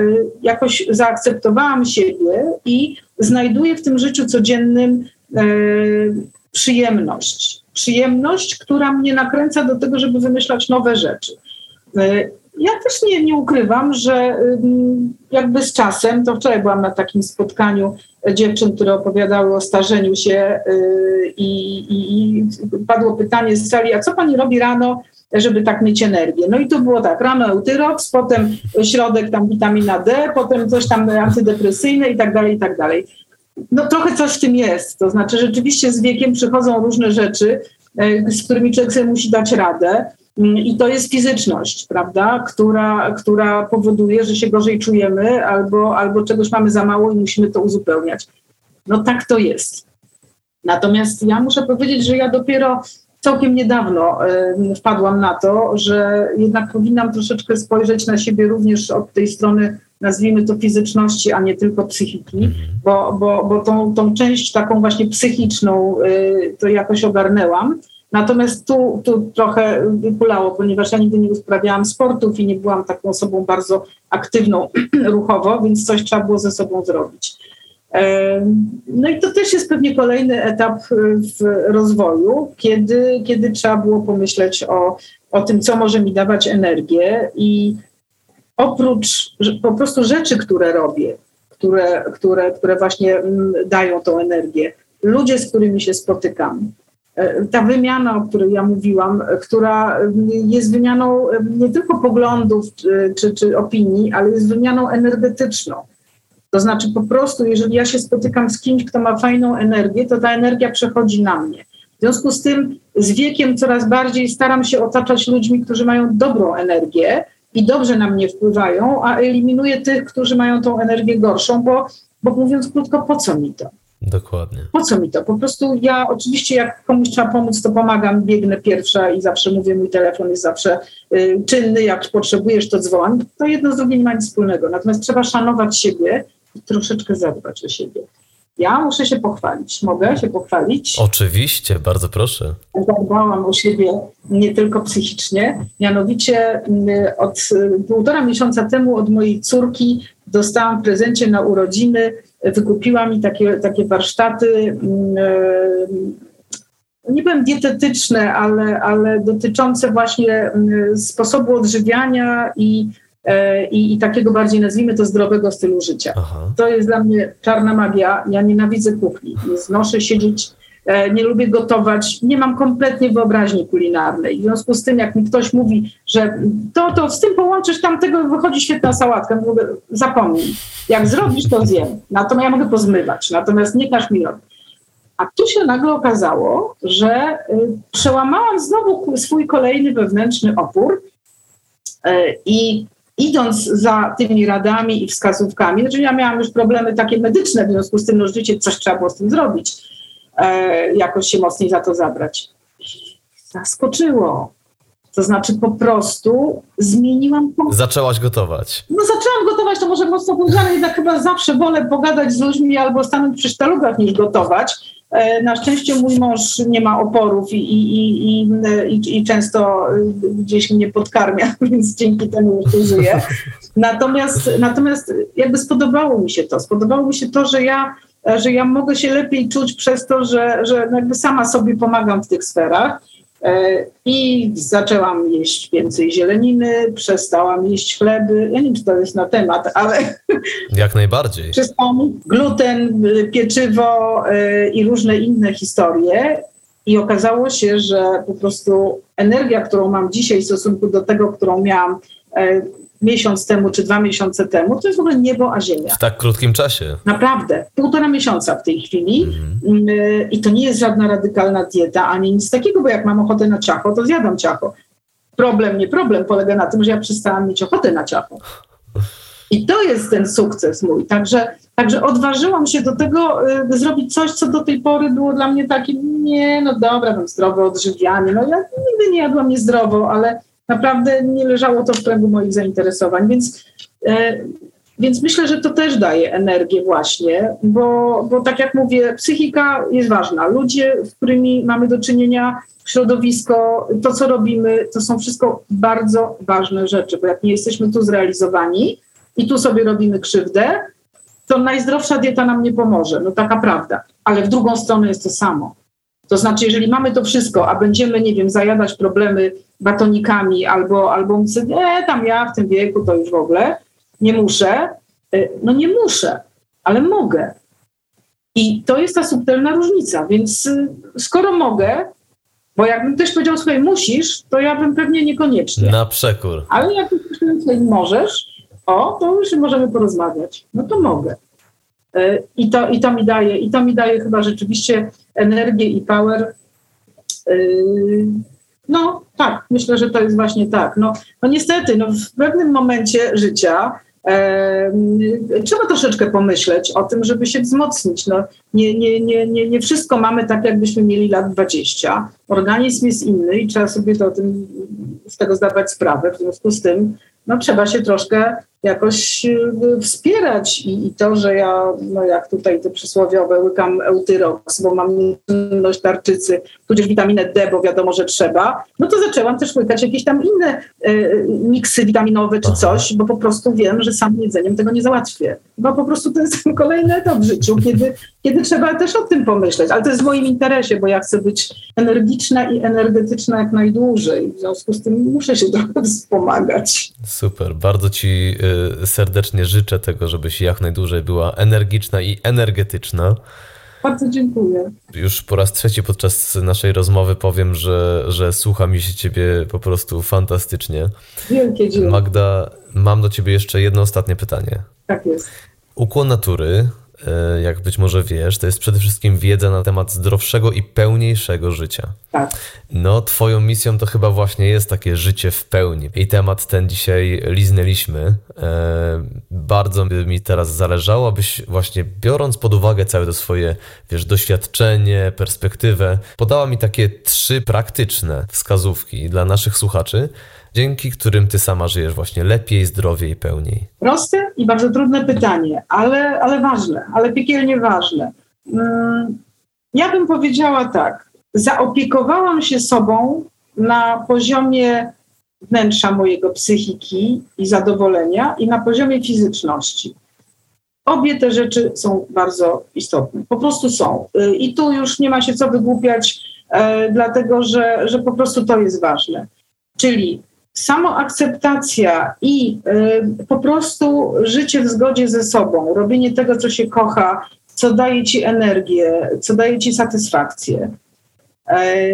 jakoś zaakceptowałam siebie i znajduję w tym życiu codziennym przyjemność przyjemność, która mnie nakręca do tego, żeby wymyślać nowe rzeczy. Ja też nie, nie ukrywam, że jakby z czasem, to wczoraj byłam na takim spotkaniu dziewczyn, które opowiadały o starzeniu się e, i, i, i padło pytanie z sali, a co pani robi rano, żeby tak mieć energię. No i to było tak, rano eutyrox, potem środek tam witamina D, potem coś tam antydepresyjne i tak dalej, i tak dalej. No trochę coś w tym jest. To znaczy rzeczywiście z wiekiem przychodzą różne rzeczy, e, z którymi człowiek sobie musi dać radę. Mm, I to jest fizyczność, prawda, która, która powoduje, że się gorzej czujemy albo, albo czegoś mamy za mało i musimy to uzupełniać. No tak to jest. Natomiast ja muszę powiedzieć, że ja dopiero całkiem niedawno y, wpadłam na to, że jednak powinnam troszeczkę spojrzeć na siebie również od tej strony nazwijmy to fizyczności, a nie tylko psychiki, mhm. bo, bo, bo tą, tą część taką właśnie psychiczną y, to jakoś ogarnęłam. Natomiast tu, tu trochę wypulało, ponieważ ja nigdy nie uprawiałam sportów i nie byłam taką osobą bardzo aktywną ruchowo, więc coś trzeba było ze sobą zrobić. No i to też jest pewnie kolejny etap y, w rozwoju, kiedy, kiedy trzeba było pomyśleć o, o tym, co może mi dawać energię i oprócz po prostu rzeczy, które robię, które, które, które właśnie mm, dają tą energię, ludzie, z którymi się spotykam, ta wymiana, o której ja mówiłam, która mm, jest wymianą nie tylko poglądów czy, czy, czy opinii, ale jest wymianą energetyczną. To znaczy po prostu, jeżeli ja się spotykam z kimś, kto ma fajną energię, to ta energia przechodzi na mnie. W związku z tym z wiekiem coraz bardziej staram się otaczać ludźmi, którzy mają dobrą energię, i dobrze na mnie wpływają, a eliminuję tych, którzy mają tą energię gorszą, bo, bo mówiąc krótko, po co mi to? Dokładnie. Po co mi to? Po prostu ja oczywiście jak komuś trzeba pomóc, to pomagam, biegnę pierwsza i zawsze mówię, mój telefon jest zawsze y, czynny, jak potrzebujesz, to dzwoń. To jedno z drugim nie ma nic wspólnego. Natomiast trzeba szanować siebie i troszeczkę zadbać o siebie. Ja muszę się pochwalić. Mogę się pochwalić? Oczywiście, bardzo proszę. Zadbałam o siebie nie tylko psychicznie. Mianowicie mm, od y, półtora miesiąca temu od mojej córki dostałam w prezencie na urodziny, wykupiła mi takie, takie warsztaty mm, y, nie powiem dietetyczne, ale, ale dotyczące właśnie mm, sposobu odżywiania i i, i, takiego bardziej, nazwijmy to, zdrowego stylu życia. Aha. To jest dla mnie czarna magia. Ja nienawidzę kuchni. Nie znoszę siedzieć E, nie lubię gotować, nie mam kompletnie wyobraźni kulinarnej. W związku z tym, jak mi ktoś mówi, że to, to z tym połączysz tamtego, wychodzi świetna sałatka, mówię, zapomnij. Jak zrobisz, to zjem. Natomiast ja mogę pozmywać, natomiast nie każ mi robić. A tu się nagle okazało, że y, przełamałam znowu swój kolejny wewnętrzny opór y, i idąc za tymi radami i wskazówkami, znaczy ja miałam już problemy takie medyczne, w związku z tym no życie coś trzeba było z tym zrobić e, jakoś się mocniej za to zabrać. Zaskoczyło. To znaczy po prostu zmieniłam... Zaczęłaś gotować. No zaczęłam gotować, to może mocno powiedziane, jednak chyba zawsze wolę pogadać z ludźmi albo stanąć przy sztalugach niż gotować. E, na szczęście mój mąż nie ma oporów i, i, i, i, często gdzieś mnie podkarmia, więc dzięki temu jeszcze żyję. Natomiast, natomiast jakby spodobało mi się to. Spodobało mi się to, że ja że ja mogę się lepiej czuć przez to, że, że jakby sama sobie pomagam w tych sferach. E, I zaczęłam jeść więcej zieleniny, przestałam jeść chleby. Ja nie wiem, czy to jest na temat, ale. Jak najbardziej. Przestałam gluten, pieczywo e, i różne inne historie. I okazało się, że po prostu energia, którą mam dzisiaj w stosunku do tego, którą miałam e, miesiąc temu czy dwa miesiące temu, to jest w ogóle niebo a ziemia. W tak krótkim czasie. Naprawdę. Półtora miesiąca w tej chwili. Mhm. Y, I to nie jest żadna radykalna dieta, ani nic takiego, bo jak mam ochotę na ciacho, to zjadam ciacho. Problem, nie problem, polega na tym, że ja przestałam mieć ochotę na ciacho. I to jest ten sukces mój. Także, także odważyłam się do tego, by zrobić coś, co do tej pory było dla mnie takim, nie, no dobra, mam zdrowe odżywianie. No ja nigdy nie jadłam niezdrowo, ale naprawdę nie leżało to w kręgu moich zainteresowań, więc, e, więc myślę, że to też daje energię właśnie, bo, bo tak jak mówię, psychika jest ważna. Ludzie, z którymi mamy do czynienia, środowisko, to co robimy, to są wszystko bardzo ważne rzeczy, bo jak nie jesteśmy tu zrealizowani i tu sobie robimy krzywdę, to najzdrowsza dieta nam nie pomoże. No taka prawda. Ale w drugą stronę jest to samo. To znaczy, jeżeli mamy to wszystko, a będziemy, nie wiem, zajadać problemy batonikami albo, albo mówić, nie, tam ja w tym wieku to już w ogóle nie muszę, y, no nie muszę, ale mogę. I to jest ta subtelna różnica, więc y, skoro mogę, bo jakbym też powiedział, słuchaj, musisz, to ja bym pewnie niekoniecznie. Na przekór. Ale jak ktoś możesz, o, to już możemy porozmawiać. No to mogę. Y, I to, I to mi daje, i to mi daje chyba rzeczywiście energię i power. Y, no tak, myślę, że to jest właśnie tak. No, no niestety, no w pewnym momencie życia e, trzeba troszeczkę pomyśleć o tym, żeby się wzmocnić. No, nie, nie, nie, nie, nie wszystko mamy tak, jakbyśmy mieli lat 20. Organizm jest inny i trzeba sobie to tym, z tego zdawać sprawę. W związku z tym no, trzeba się troszkę jakoś y, wspierać I, i, to, że ja, no jak tutaj te przysłowiowe, łykam eutyrox, bo mam niewydolność tarczycy, tudzież witaminę D, bo wiadomo, że trzeba, no to zaczęłam też łykać jakieś tam inne y, miksy witaminowe czy coś, bo po prostu wiem, że samym jedzeniem tego nie załatwię. Bo po prostu to jest ten kolejny etap w życiu, kiedy, kiedy trzeba też o tym pomyśleć. Ale to jest w moim interesie, bo ja chcę być energiczna i energetyczna jak najdłużej. W związku z tym muszę się trochę wspomagać. Super, bardzo Ci y, serdecznie życzę tego, żebyś jak najdłużej była energiczna i energetyczna. Bardzo dziękuję. Już po raz trzeci podczas naszej rozmowy powiem, że, że słucha mi się ciebie po prostu fantastycznie. Wielkie dzięki. Magda, mam do ciebie jeszcze jedno ostatnie pytanie. Tak jest. Ukłon natury jak być może wiesz, to jest przede wszystkim wiedza na temat zdrowszego i pełniejszego życia. Tak. No, twoją misją to chyba właśnie jest takie życie w pełni. I temat ten dzisiaj liznęliśmy. E, bardzo mi teraz zależało, abyś właśnie biorąc pod uwagę całe to swoje, wiesz, doświadczenie, perspektywę, podała mi takie trzy praktyczne wskazówki dla naszych słuchaczy, dzięki którym ty sama żyjesz właśnie lepiej, zdrowiej i pełniej? Proste i bardzo trudne pytanie, ale, ale ważne, ale piekielnie ważne. Mm, ja bym powiedziała tak. Zaopiekowałam się sobą na poziomie wnętrza mojego psychiki i zadowolenia i na poziomie fizyczności. Obie te rzeczy są bardzo istotne. Po prostu są. Y, I tu już nie ma się co wygłupiać, e, dlatego że, że po prostu to jest ważne. Czyli samoakceptacja i y, po prostu życie w zgodzie ze sobą, robienie tego, co się kocha, co daje ci energię, co daje ci satysfakcję. E,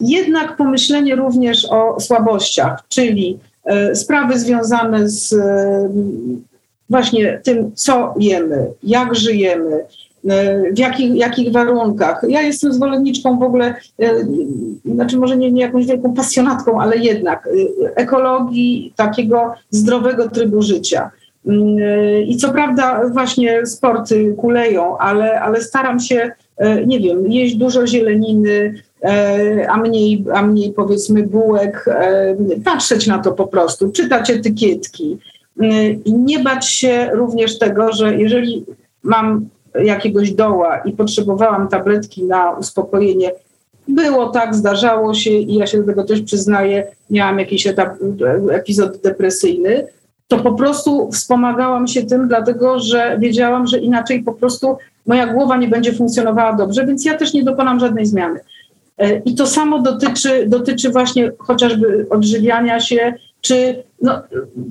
jednak pomyślenie również o słabościach, czyli e, sprawy związane z e, właśnie tym, co jemy, jak żyjemy, w jakich, jakich warunkach. Ja jestem zwolenniczką w ogóle, znaczy może nie, nie jakąś wielką pasjonatką, ale jednak ekologii, takiego zdrowego trybu życia. Mm, I co prawda właśnie sporty kuleją, ale, ale staram się, nie wiem, jeść dużo zieleniny, E, a mniej, a mniej powiedzmy bułek, e, patrzeć na to po prostu, czytać etykietki. E, nie bać się również tego, że jeżeli mam jakiegoś doła i potrzebowałam tabletki na uspokojenie, było tak, zdarzało się i ja się do tego też przyznaję, miałam jakiś etap, epizod depresyjny, to po prostu wspomagałam się tym, dlatego że wiedziałam, że inaczej po prostu moja głowa nie będzie funkcjonowała dobrze, więc ja też nie dokonam żadnej zmiany. E, I to samo dotyczy, dotyczy właśnie chociażby odżywiania się, czy no,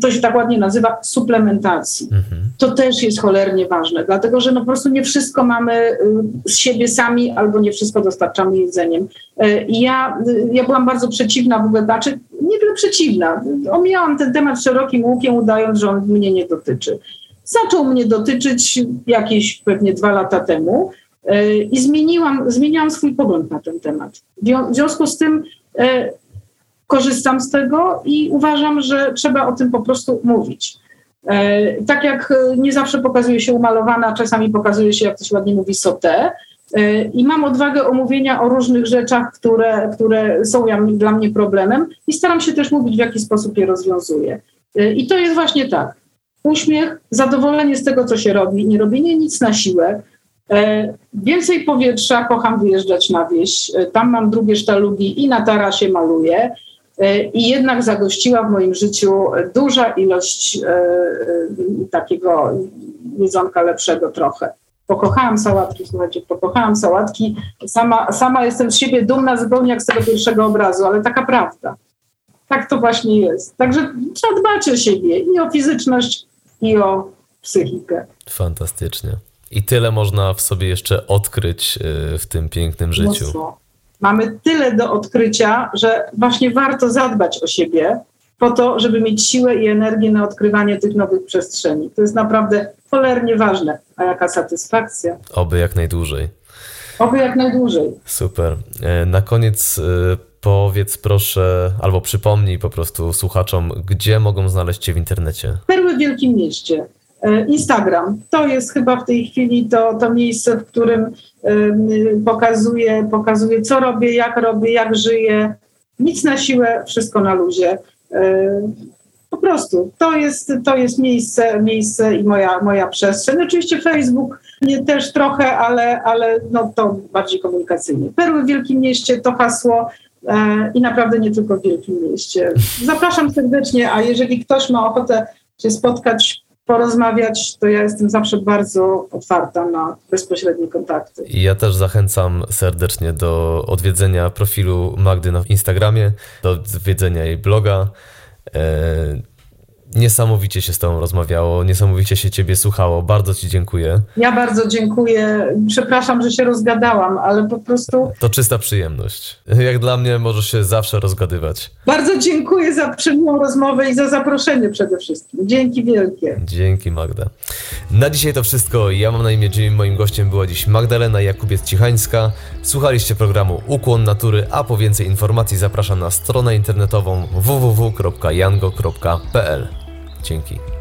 to się tak ładnie nazywa suplementacji. Mhm. To też jest cholernie ważne, dlatego że no po prostu nie wszystko mamy y, z siebie sami albo nie wszystko dostarczamy jedzeniem. E, I ja, y, ja byłam bardzo przeciwna w ogóle, znaczy nie tyle przeciwna, omijałam ten temat szerokim łukiem, udając, że on mnie nie dotyczy. Zaczął mnie dotyczyć jakieś pewnie dwa lata temu, E, I zmieniłam, zmieniłam swój pogląd na ten temat. W związku z tym e, korzystam z tego i uważam, że trzeba o tym po prostu mówić. E, tak jak nie zawsze pokazuje się umalowana, czasami pokazuje się, jak to się ładnie mówi, sotę. I mam odwagę omówienia o różnych rzeczach, które, które są dla mnie problemem i staram się też mówić, w jaki sposób je rozwiązuję. I to jest właśnie tak. Uśmiech, zadowolenie z tego, co się robi, nie robienie nic na siłę, E, więcej powietrza, kocham wyjeżdżać na wieś. E, tam mam drugie sztalugi i na tarasie maluję. E, I jednak zagościła w moim życiu duża ilość takiego jedzonka lepszego trochę. Pokochałam sałatki, słuchajcie, pokochałam sałatki. Sama, sama jestem z siebie dumna zupełnie jak z tego pierwszego obrazu, ale taka prawda. Tak to właśnie jest. Także trzeba dbać o siebie i o fizyczność, i o psychikę. Fantastycznie. I tyle można w sobie jeszcze odkryć w tym pięknym życiu. Mocno. Mamy tyle do odkrycia, że właśnie warto zadbać o siebie po to, żeby mieć siłę i energię na odkrywanie tych nowych przestrzeni. To jest naprawdę cholernie ważne. A jaka satysfakcja. Oby jak najdłużej. Oby jak najdłużej. Super. E, na koniec y, powiedz proszę, albo przypomnij po prostu słuchaczom, gdzie mogą znaleźć Cię w internecie. Perły w Wielkim Mieście. E, Instagram to jest chyba w tej chwili to, to miejsce, w którym pokazuję, pokazuję, co robię, jak robię, jak żyję. Nic na siłę, wszystko na luzie. E, po prostu to jest, to jest miejsce, miejsce i moja, moja przestrzeń. Oczywiście Facebook nie też trochę, ale, ale no to bardziej komunikacyjnie. Perły w Wielkim Mieście to hasło e, i naprawdę nie tylko w Wielkim Mieście. Zapraszam serdecznie, a jeżeli ktoś ma ochotę się spotkać porozmawiać, to ja jestem zawsze bardzo otwarta na bezpośrednie kontakty. Ja też zachęcam serdecznie do odwiedzenia profilu Magdy na Instagramie, do odwiedzenia jej bloga. Niesamowicie się z Tobą rozmawiało, niesamowicie się Ciebie słuchało. Bardzo Ci dziękuję. Ja bardzo dziękuję. Przepraszam, że się rozgadałam, ale po prostu. To czysta przyjemność. Jak dla mnie możesz się zawsze rozgadywać. Bardzo dziękuję za przyjemną rozmowę i za zaproszenie przede wszystkim. Dzięki wielkie. Dzięki Magda. Na dzisiaj to wszystko. Ja mam na imię Jimmy. Moim gościem była dziś Magdalena Jakubiec-Cichańska. Słuchaliście programu Ukłon Natury, a po więcej informacji zapraszam na stronę internetową www.jango.pl. Dzięki.